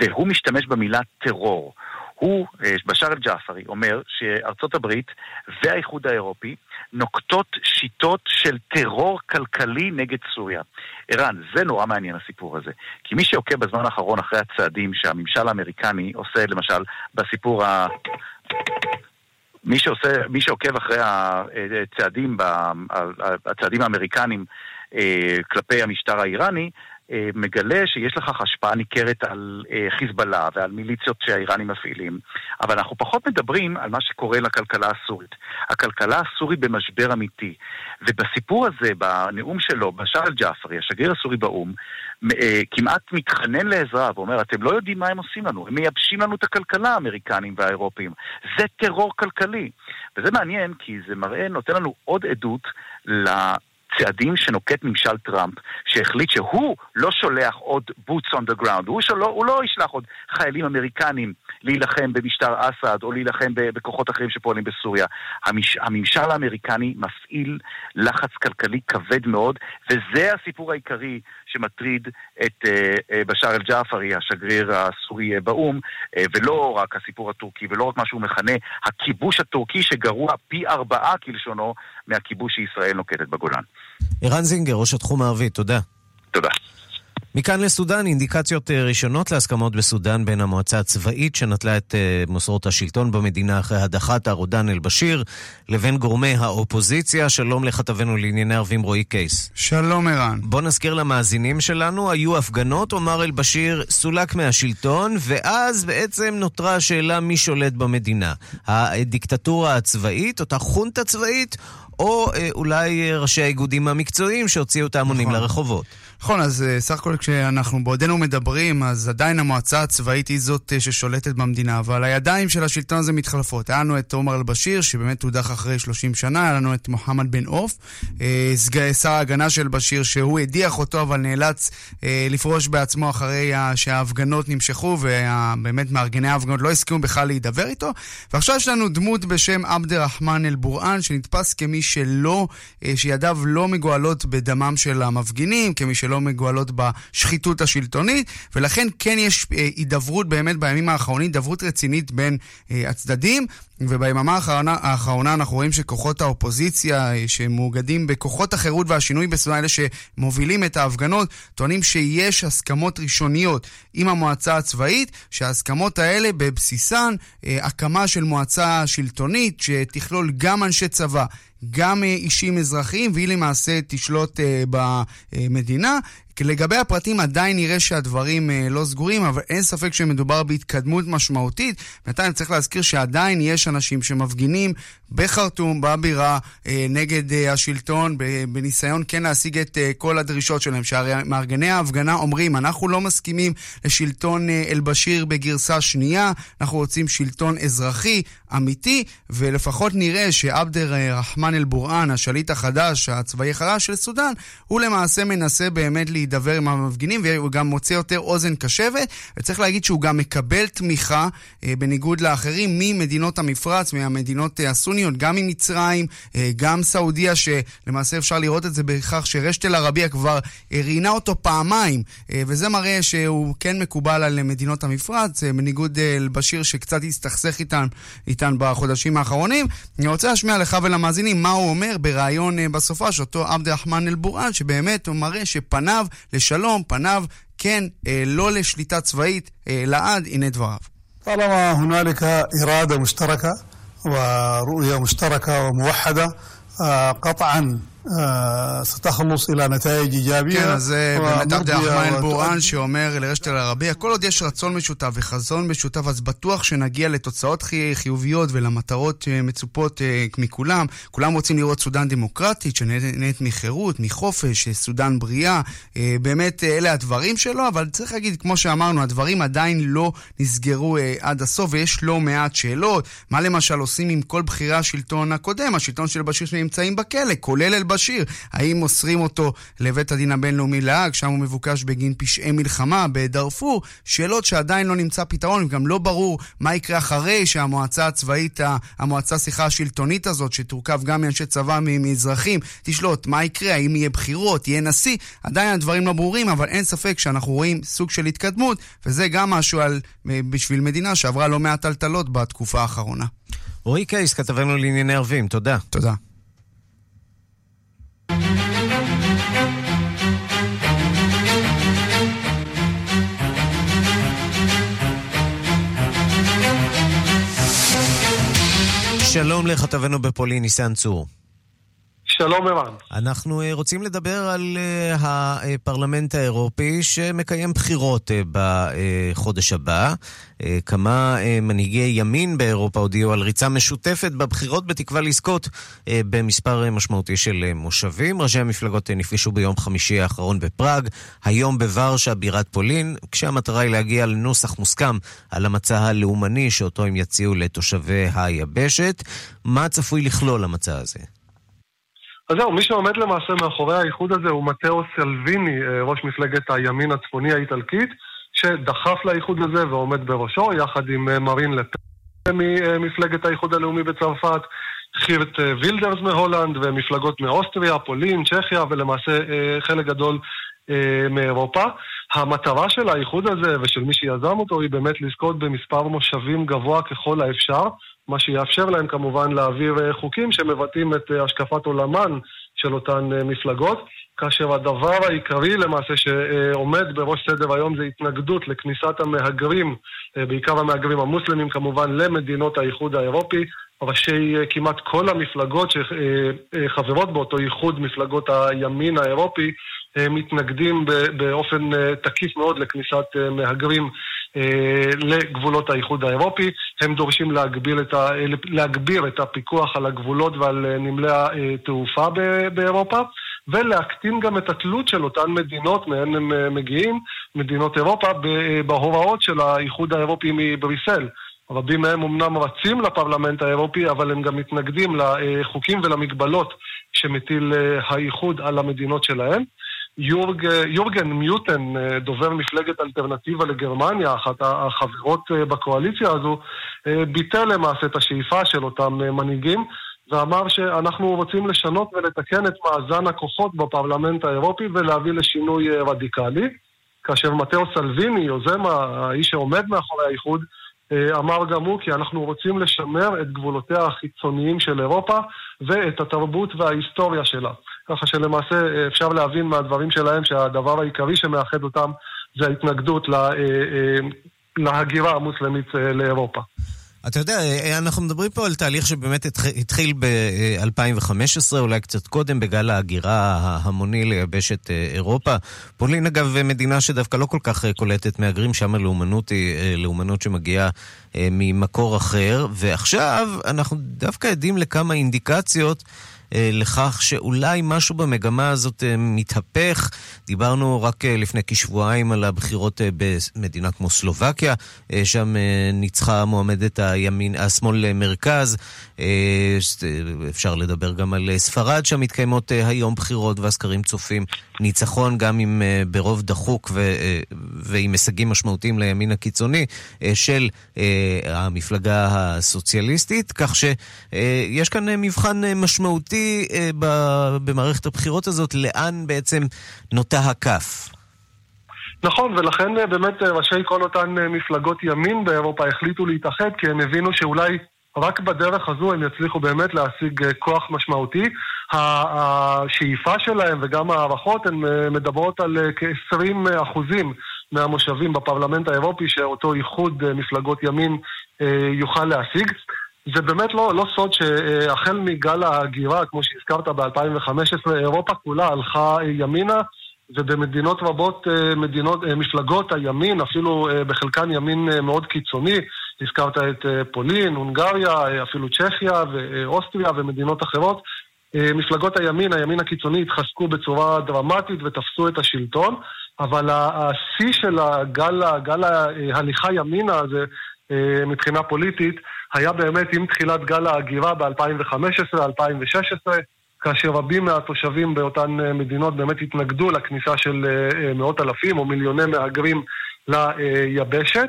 והוא משתמש במילה טרור. הוא, אה, בשאר אל-ג'עפרי, אומר שארצות הברית והאיחוד האירופי נוקטות שיטות של טרור כלכלי נגד סוריה. ערן, זה נורא מעניין הסיפור הזה. כי מי שעוקב בזמן האחרון אחרי הצעדים שהממשל האמריקני עושה, למשל, בסיפור ה... מי, שעושה, מי שעוקב אחרי הצעדים, ב- הצעדים האמריקנים אה, כלפי המשטר האיראני, אה, מגלה שיש לכך השפעה ניכרת על אה, חיזבאללה ועל מיליציות שהאיראנים מפעילים, אבל אנחנו פחות מדברים על מה שקורה לכלכלה הסורית. הכלכלה הסורית במשבר אמיתי, ובסיפור הזה, בנאום שלו, בשאר אל-ג'עפרי, השגריר הסורי באו"ם, אה, כמעט מתחנן לעזרה ואומר, אתם לא יודעים מה הם עושים לנו, הם מייבשים לנו את הכלכלה, האמריקנים והאירופים. זה טרור כלכלי. וזה מעניין, כי זה מראה, נותן לנו עוד עדות ל... צעדים שנוקט ממשל טראמפ, שהחליט שהוא לא שולח עוד boots on the ground, הוא, שלא, הוא לא ישלח עוד חיילים אמריקנים להילחם במשטר אסד או להילחם בכוחות אחרים שפועלים בסוריה. המש, הממשל האמריקני מפעיל לחץ כלכלי כבד מאוד, וזה הסיפור העיקרי שמטריד את אה, בשאר אל-ג'עפרי, השגריר הסורי אה, באו"ם, אה, ולא רק הסיפור הטורקי, ולא רק מה שהוא מכנה הכיבוש הטורקי שגרוע פי ארבעה כלשונו מהכיבוש שישראל נוקטת בגולן. ערן זינגר, ראש התחום הערבי, תודה. תודה. מכאן לסודאן, אינדיקציות אה, ראשונות להסכמות בסודאן בין המועצה הצבאית שנטלה את אה, מוסרות השלטון במדינה אחרי הדחת הרודן אל-בשיר לבין גורמי האופוזיציה. שלום לכתבנו לענייני ערבים רועי קייס. שלום ערן. בוא נזכיר למאזינים שלנו, היו הפגנות, אומר אל-בשיר סולק מהשלטון, ואז בעצם נותרה השאלה מי שולט במדינה. הדיקטטורה הצבאית, אותה חונטה צבאית, או אה, אולי ראשי האיגודים המקצועיים שהוציאו את ההמונים נכון. לרחובות. נכון, אז אה, סך הכל כשאנחנו בעודנו מדברים, אז עדיין המועצה הצבאית היא זאת אה, ששולטת במדינה, אבל הידיים של השלטון הזה מתחלפות. היה לנו את עומר אל-בשיר, שבאמת הודח אחרי 30 שנה, היה לנו את מוחמד בן עוף, אה, שר ההגנה של בשיר, שהוא הדיח אותו, אבל נאלץ לפרוש בעצמו אחרי שההפגנות נמשכו, ובאמת מארגני ההפגנות לא הסכימו בכלל להידבר איתו. ועכשיו יש לנו דמות בשם עבד א-רחמן אל-בוראן, שנתפס כמי שלא, שידיו לא מגואלות בדמם של המפגינים, כמי שלא מגואלות בשחיתות השלטונית, ולכן כן יש אה, הידברות באמת בימים האחרונים, הידברות רצינית בין אה, הצדדים. וביממה האחרונה, האחרונה אנחנו רואים שכוחות האופוזיציה אה, שמאוגדים בכוחות החירות והשינוי בסודאן, אלה שמובילים את ההפגנות, טוענים שיש הסכמות ראשוניות עם המועצה הצבאית, שההסכמות האלה בבסיסן הקמה של מועצה שלטונית שתכלול גם אנשי צבא. גם אה, אישים אזרחיים, והיא למעשה תשלוט אה, במדינה. לגבי הפרטים עדיין נראה שהדברים אה, לא סגורים, אבל אין ספק שמדובר בהתקדמות משמעותית. בינתיים צריך להזכיר שעדיין יש אנשים שמפגינים בחרטום, בבירה, אה, נגד אה, השלטון, בניסיון כן להשיג את אה, כל הדרישות שלהם. שהרי מארגני ההפגנה אומרים, אנחנו לא מסכימים לשלטון אה, אל-בשיר בגרסה שנייה, אנחנו רוצים שלטון אזרחי, אמיתי, ולפחות נראה שעבדר אה, רחמן אל-בוראן, השליט החדש, הצבאי החדש של סודאן, הוא למעשה מנסה באמת להידבר עם המפגינים, והוא גם מוצא יותר אוזן קשבת, וצריך להגיד שהוא גם מקבל תמיכה, אה, בניגוד לאחרים, ממדינות המפרץ, מהמדינות אה, הסוניות, גם ממצרים, אה, גם סעודיה, שלמעשה אפשר לראות את זה בכך שרשת אל-ערבייה כבר ראיינה אותו פעמיים, וזה מראה שהוא כן מקובל על מדינות המפרץ, בניגוד אל-בשיר שקצת הסתכסך איתן, איתן בחודשים האחרונים. אני רוצה להשמיע לך ולמאזינים מה הוא אומר בריאיון בסופה, שאותו עבד א-רחמן אל-בוראן, שבאמת הוא מראה שפניו לשלום, פניו כן, אה, לא לשליטה צבאית אה, לעד, הנה דבריו. طالما هنالك إرادة مشتركة ورؤية مشتركة وموحدة آه، قطعا آه، ستخلص إلى نتائج إيجابية כן, אז זה באמת עבד ومرضية א-רחמן وتؤدي- אל-בוראן שאומר לרשת אל-ערבייה, כל עוד יש רצון משותף וחזון משותף, אז בטוח שנגיע לתוצאות חי- חיוביות ולמטרות אה, מצופות אה, מכולם. כולם רוצים לראות סודאן דמוקרטית, שנהנית מחירות, מחופש, אה, סודאן בריאה. אה, באמת, אה, אלה הדברים שלו, אבל צריך להגיד, כמו שאמרנו, הדברים עדיין לא נסגרו אה, עד הסוף, ויש לא מעט שאלות. מה למשל עושים עם כל בכירי השלטון הקודם, השלטון של בשיר שנמצאים בכלא, כולל אל-בשיר? האם מוסרים אותו לבית הדין הבינלאומי להאג, שם הוא מבוקש בגין פשעי מלחמה בדארפור? שאלות שעדיין לא נמצא פתרון, וגם לא ברור מה יקרה אחרי שהמועצה הצבאית, המועצה, סליחה, השלטונית הזאת, שתורכב גם מאנשי צבא, מ- מאזרחים, תשלוט. מה יקרה? האם יהיה בחירות? יהיה נשיא? עדיין הדברים לא ברורים, אבל אין ספק שאנחנו רואים סוג של התקדמות, וזה גם משהו על, בשביל מדינה שעברה לא מעט טלטלות בתקופה האחרונה. רועי קייס, כתבנו לענייני ערבים, תודה. תודה. שלום לכתבנו בפולין, ניסן צור. שלום ערן. אנחנו אה, רוצים לדבר על אה, הפרלמנט האירופי שמקיים בחירות אה, בחודש הבא. כמה מנהיגי ימין באירופה הודיעו על ריצה משותפת בבחירות בתקווה לזכות במספר משמעותי של מושבים. ראשי המפלגות נפגשו ביום חמישי האחרון בפראג, היום בוורשה, בירת פולין, כשהמטרה היא להגיע לנוסח מוסכם על המצע הלאומני שאותו הם יציעו לתושבי היבשת. מה צפוי לכלול המצע הזה? אז זהו, מי שעומד למעשה מאחורי האיחוד הזה הוא מתאו סלוויני, אה, ראש מפלגת הימין הצפוני האיטלקית, שדחף לאיחוד הזה ועומד בראשו, יחד עם אה, מרין לפן ממפלגת האיחוד הלאומי בצרפת, חירט אה, וילדרס מהולנד ומפלגות מאוסטריה, פולין, צ'כיה ולמעשה חלק גדול מאירופה. המטרה של האיחוד הזה ושל מי שיזם אותו היא באמת לזכות במספר מושבים גבוה ככל האפשר, מה שיאפשר להם כמובן להעביר אה, חוקים שמבטאים את אה, השקפת עולמן של אותן אה, מפלגות, כאשר הדבר העיקרי למעשה שעומד בראש סדר היום זה התנגדות לכניסת המהגרים, בעיקר המהגרים המוסלמים כמובן, למדינות האיחוד האירופי. ראשי כמעט כל המפלגות שחברות באותו איחוד מפלגות הימין האירופי מתנגדים באופן תקיף מאוד לכניסת מהגרים לגבולות האיחוד האירופי. הם דורשים להגביר את, ה, להגביר את הפיקוח על הגבולות ועל נמלי התעופה באירופה, ולהקטין גם את התלות של אותן מדינות מהן הם מגיעים, מדינות אירופה, בהוראות של האיחוד האירופי מבריסל. רבים מהם אמנם רצים לפרלמנט האירופי, אבל הם גם מתנגדים לחוקים ולמגבלות שמטיל האיחוד על המדינות שלהם. יורג, יורגן מיוטן, דובר מפלגת אלטרנטיבה לגרמניה, אחת החברות בקואליציה הזו, ביטל למעשה את השאיפה של אותם מנהיגים, ואמר שאנחנו רוצים לשנות ולתקן את מאזן הכוחות בפרלמנט האירופי ולהביא לשינוי רדיקלי. כאשר מתאו סלוויני, יוזם האיש שעומד מאחורי האיחוד, אמר גם הוא כי אנחנו רוצים לשמר את גבולותיה החיצוניים של אירופה ואת התרבות וההיסטוריה שלה. ככה שלמעשה אפשר להבין מהדברים שלהם שהדבר העיקרי שמאחד אותם זה ההתנגדות להגירה המוסלמית לאירופה. אתה יודע, אנחנו מדברים פה על תהליך שבאמת התחיל ב-2015, אולי קצת קודם, בגל ההגירה ההמוני ליבשת אירופה. פולין, אגב, מדינה שדווקא לא כל כך קולטת מהגרים, שם הלאומנות היא לאומנות שמגיעה ממקור אחר, ועכשיו אנחנו דווקא עדים לכמה אינדיקציות. לכך שאולי משהו במגמה הזאת מתהפך. דיברנו רק לפני כשבועיים על הבחירות במדינה כמו סלובקיה, שם ניצחה מועמדת הימין, השמאל מרכז. אפשר לדבר גם על ספרד, שם מתקיימות היום בחירות והסקרים צופים ניצחון, גם אם ברוב דחוק ו... ועם הישגים משמעותיים לימין הקיצוני של המפלגה הסוציאליסטית, כך שיש כאן מבחן משמעותי. במערכת הבחירות הזאת, לאן בעצם נוטה הכף. נכון, ולכן באמת ראשי כל אותן מפלגות ימין באירופה החליטו להתאחד, כי הם הבינו שאולי רק בדרך הזו הם יצליחו באמת להשיג כוח משמעותי. השאיפה שלהם וגם ההערכות הן מדברות על כ-20 אחוזים מהמושבים בפרלמנט האירופי שאותו איחוד מפלגות ימין יוכל להשיג. זה באמת לא, לא סוד שהחל מגל ההגירה, כמו שהזכרת ב-2015, אירופה כולה הלכה ימינה, ובמדינות רבות, מדינות, מפלגות הימין, אפילו בחלקן ימין מאוד קיצוני, הזכרת את פולין, הונגריה, אפילו צ'כיה ואוסטריה ומדינות אחרות, מפלגות הימין, הימין הקיצוני, התחזקו בצורה דרמטית ותפסו את השלטון, אבל השיא של הגל, גל ההליכה ימינה הזה, מבחינה פוליטית, היה באמת עם תחילת גל ההגירה ב-2015-2016, כאשר רבים מהתושבים באותן מדינות באמת התנגדו לכניסה של מאות אלפים או מיליוני מהגרים ליבשת.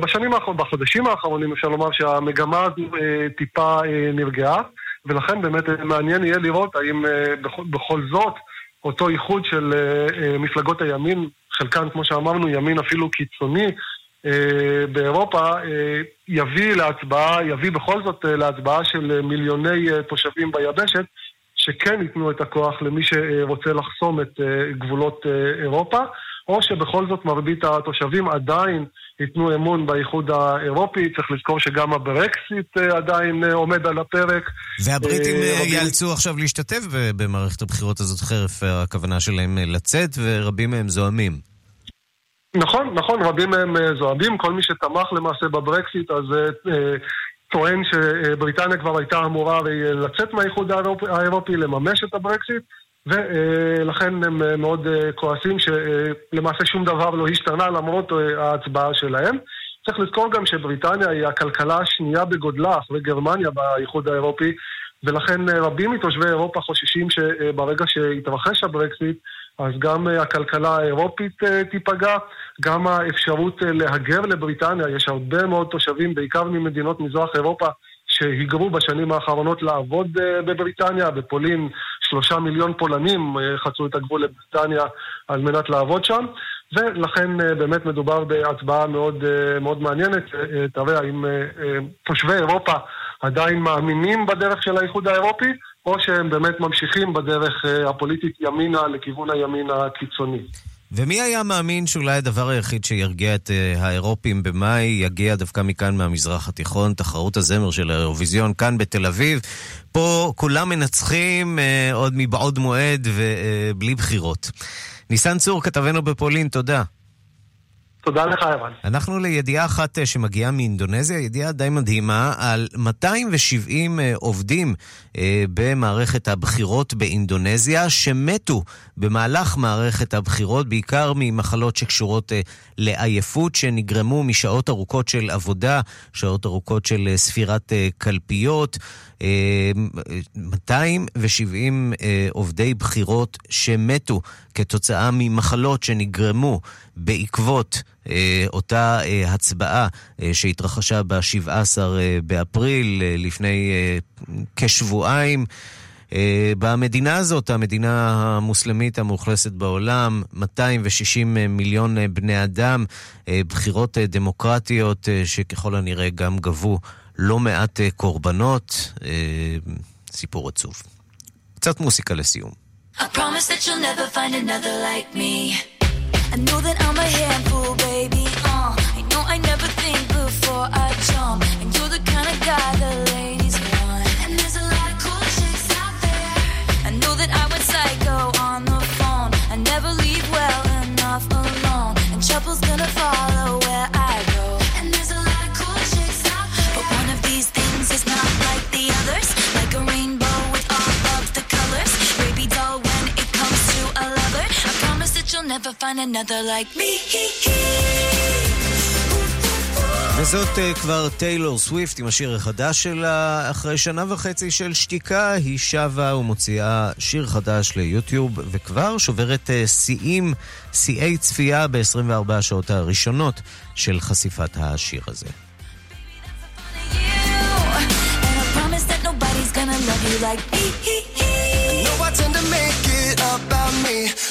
בשנים האחרונות, בחודשים האחרונים אפשר לומר שהמגמה הזו טיפה נרגעה, ולכן באמת מעניין יהיה לראות האם בכל זאת אותו איחוד של מפלגות הימין, חלקן כמו שאמרנו ימין אפילו קיצוני, באירופה יביא להצבעה, יביא בכל זאת להצבעה של מיליוני תושבים ביבשת שכן ייתנו את הכוח למי שרוצה לחסום את גבולות אירופה או שבכל זאת מרבית התושבים עדיין ייתנו אמון באיחוד האירופי. צריך לזכור שגם הברקסיט עדיין עומד על הפרק. והבריטים ייאלצו עכשיו להשתתף במערכת הבחירות הזאת חרף הכוונה שלהם לצאת ורבים מהם זועמים. נכון, נכון, רבים מהם זועמים, כל מי שתמך למעשה בברקסיט אז אה, טוען שבריטניה כבר הייתה אמורה לצאת מהאיחוד האירופי, לממש את הברקסיט ולכן הם מאוד כועסים שלמעשה שום דבר לא השתנה למרות ההצבעה שלהם. צריך לזכור גם שבריטניה היא הכלכלה השנייה בגודלה אחרי גרמניה באיחוד האירופי ולכן רבים מתושבי אירופה חוששים שברגע שיתרחש הברקסיט אז גם הכלכלה האירופית תיפגע, גם האפשרות להגר לבריטניה, יש הרבה מאוד תושבים, בעיקר ממדינות מזרח אירופה, שהיגרו בשנים האחרונות לעבוד בבריטניה, בפולין שלושה מיליון פולנים חצו את הגבול לבריטניה על מנת לעבוד שם, ולכן באמת מדובר בהצבעה מאוד, מאוד מעניינת, תראה האם תושבי אירופה עדיין מאמינים בדרך של האיחוד האירופי, או שהם באמת ממשיכים בדרך הפוליטית ימינה לכיוון הימין הקיצוני. ומי היה מאמין שאולי הדבר היחיד שירגיע את האירופים במאי יגיע דווקא מכאן מהמזרח התיכון, תחרות הזמר של האירוויזיון כאן בתל אביב. פה כולם מנצחים עוד מבעוד מועד ובלי בחירות. ניסן צור, כתבנו בפולין, תודה. תודה לך, ערן. אנחנו לידיעה אחת אה, שמגיעה מאינדונזיה, ידיעה די מדהימה, על 270 אה, עובדים אה, במערכת הבחירות באינדונזיה, שמתו במהלך מערכת הבחירות, בעיקר ממחלות שקשורות לעייפות, שנגרמו משעות ארוכות של עבודה, שעות ארוכות של ספירת קלפיות. 270 עובדי בחירות שמתו כתוצאה ממחלות שנגרמו בעקבות אה, אותה אה, הצבעה אה, שהתרחשה ב-17 אה, באפריל אה, לפני אה, כשבועיים. אה, במדינה הזאת, המדינה המוסלמית המאוכלסת בעולם, 260 מיליון אה, בני אדם, אה, בחירות דמוקרטיות שככל הנראה גם גבו לא מעט קורבנות. סיפור עצוב. קצת מוסיקה לסיום. I promise that you'll never find another like me. I know that I'm a handful, baby. Uh, I know I never think before I jump. And you're the kind of guy the ladies never find another like me. וזאת uh, כבר טיילור סוויפט עם השיר החדש שלה. אחרי שנה וחצי של שתיקה, היא שבה ומוציאה שיר חדש ליוטיוב, וכבר שוברת uh, שיאים, שיאי צפייה ב-24 השעות הראשונות של חשיפת השיר הזה.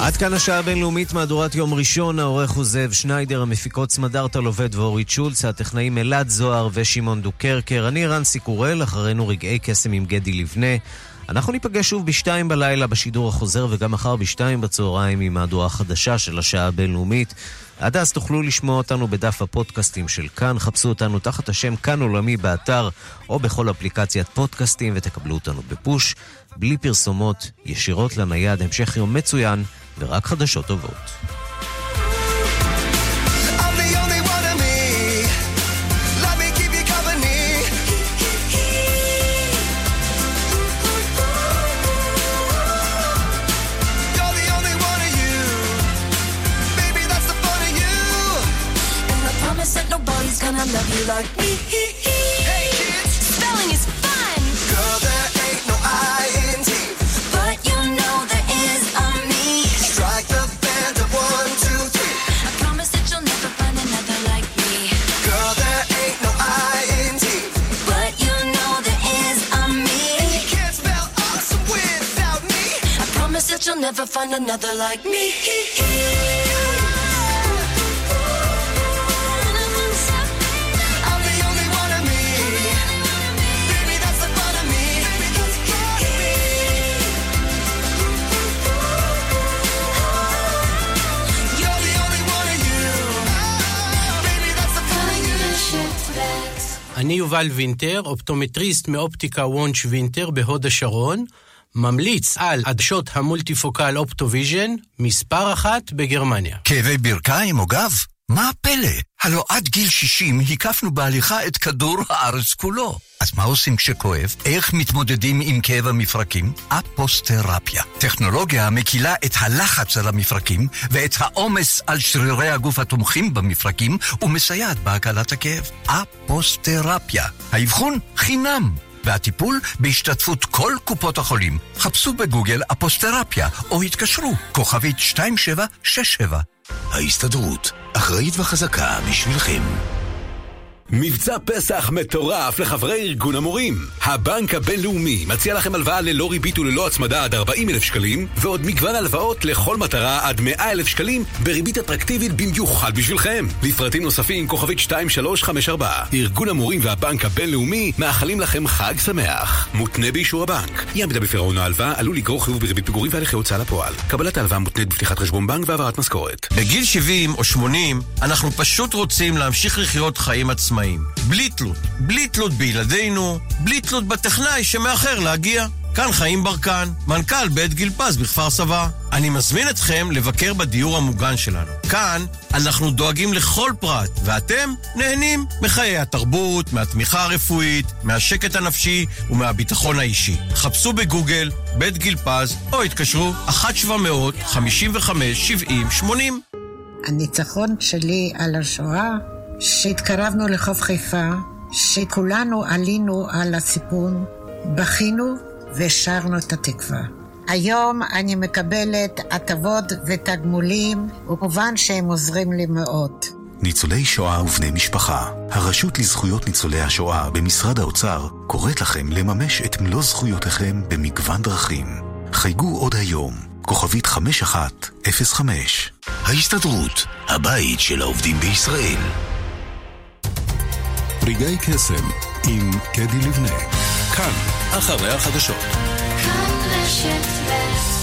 עד כאן השעה הבינלאומית, מהדורת יום ראשון, העורך הוא זאב שניידר, המפיקות סמדארטה לובד ואורית שולץ, הטכנאים אלעד זוהר ושמעון דוקרקר, אני רנסי קורל, אחרינו רגעי קסם עם גדי לבנה. אנחנו ניפגש שוב בשתיים בלילה בשידור החוזר וגם מחר בשתיים בצהריים עם מהדורה חדשה של השעה הבינלאומית. עד אז תוכלו לשמוע אותנו בדף הפודקאסטים של כאן, חפשו אותנו תחת השם כאן עולמי באתר או בכל אפליקציית פודקאסטים ותקבלו אותנו בפוש, בלי פרסומות, ישירות לנייד, המשך יום מצוין ורק חדשות טובות. יובל וינטר, אופטומטריסט מאופטיקה וונש וינטר בהוד השרון, ממליץ על עדשות המולטיפוקל אופטוויז'ן, מספר אחת בגרמניה. כאבי ברכיים או גב? מה הפלא? הלא עד גיל 60 הקפנו בהליכה את כדור הארץ כולו. אז מה עושים כשכואב? איך מתמודדים עם כאב המפרקים? אפוסטרפיה. טכנולוגיה המקילה את הלחץ על המפרקים ואת העומס על שרירי הגוף התומכים במפרקים ומסייעת בהקלת הכאב. אפוסטרפיה. האבחון חינם. והטיפול בהשתתפות כל קופות החולים. חפשו בגוגל אפוסטרפיה, או התקשרו, כוכבית 2767. ההסתדרות, אחראית וחזקה בשבילכם. מבצע פסח מטורף לחברי ארגון המורים. הבנק הבינלאומי מציע לכם הלוואה ללא ריבית וללא הצמדה עד 40 אלף שקלים, ועוד מגוון הלוואות לכל מטרה עד 100 אלף שקלים, בריבית אטרקטיבית במיוחד בשבילכם. לפרטים נוספים, כוכבית 2354. ארגון המורים והבנק הבינלאומי מאחלים לכם חג שמח. מותנה באישור הבנק. אי עמידה בפירעון ההלוואה עלול לגרור חיוב בריבית פיגורים והליכי הוצאה לפועל. קבלת ההלוואה מותנית בפתיחת חשבון בנק והעברת משכורת. בגיל 70 או 80, אנחנו פשוט רוצים להמשיך לחיות חיים עצמאיים. בלי תלות. בלי תלות בילדינו, בלי תלות בטכנאי שמאחר להגיע. כאן חיים ברקן, מנכ"ל בית גיל פז בכפר סבא. אני מזמין אתכם לבקר בדיור המוגן שלנו. כאן אנחנו דואגים לכל פרט, ואתם נהנים מחיי התרבות, מהתמיכה הרפואית, מהשקט הנפשי ומהביטחון האישי. חפשו בגוגל בית גיל פז, או התקשרו 1-700-55-70-80. הניצחון שלי על השואה, שהתקרבנו לחוף חיפה, שכולנו עלינו על הסיפון, בכינו ושרנו את התקווה. היום אני מקבלת הטבות ותגמולים, וכמובן שהם עוזרים לי מאוד. ניצולי שואה ובני משפחה, הרשות לזכויות ניצולי השואה במשרד האוצר קוראת לכם לממש את מלוא זכויותיכם במגוון דרכים. חייגו עוד היום, כוכבית 5105. ההסתדרות, הבית של העובדים בישראל. רגעי קסם עם קדי לבנה. כאן, אחרי החדשות. כאן רשת ב'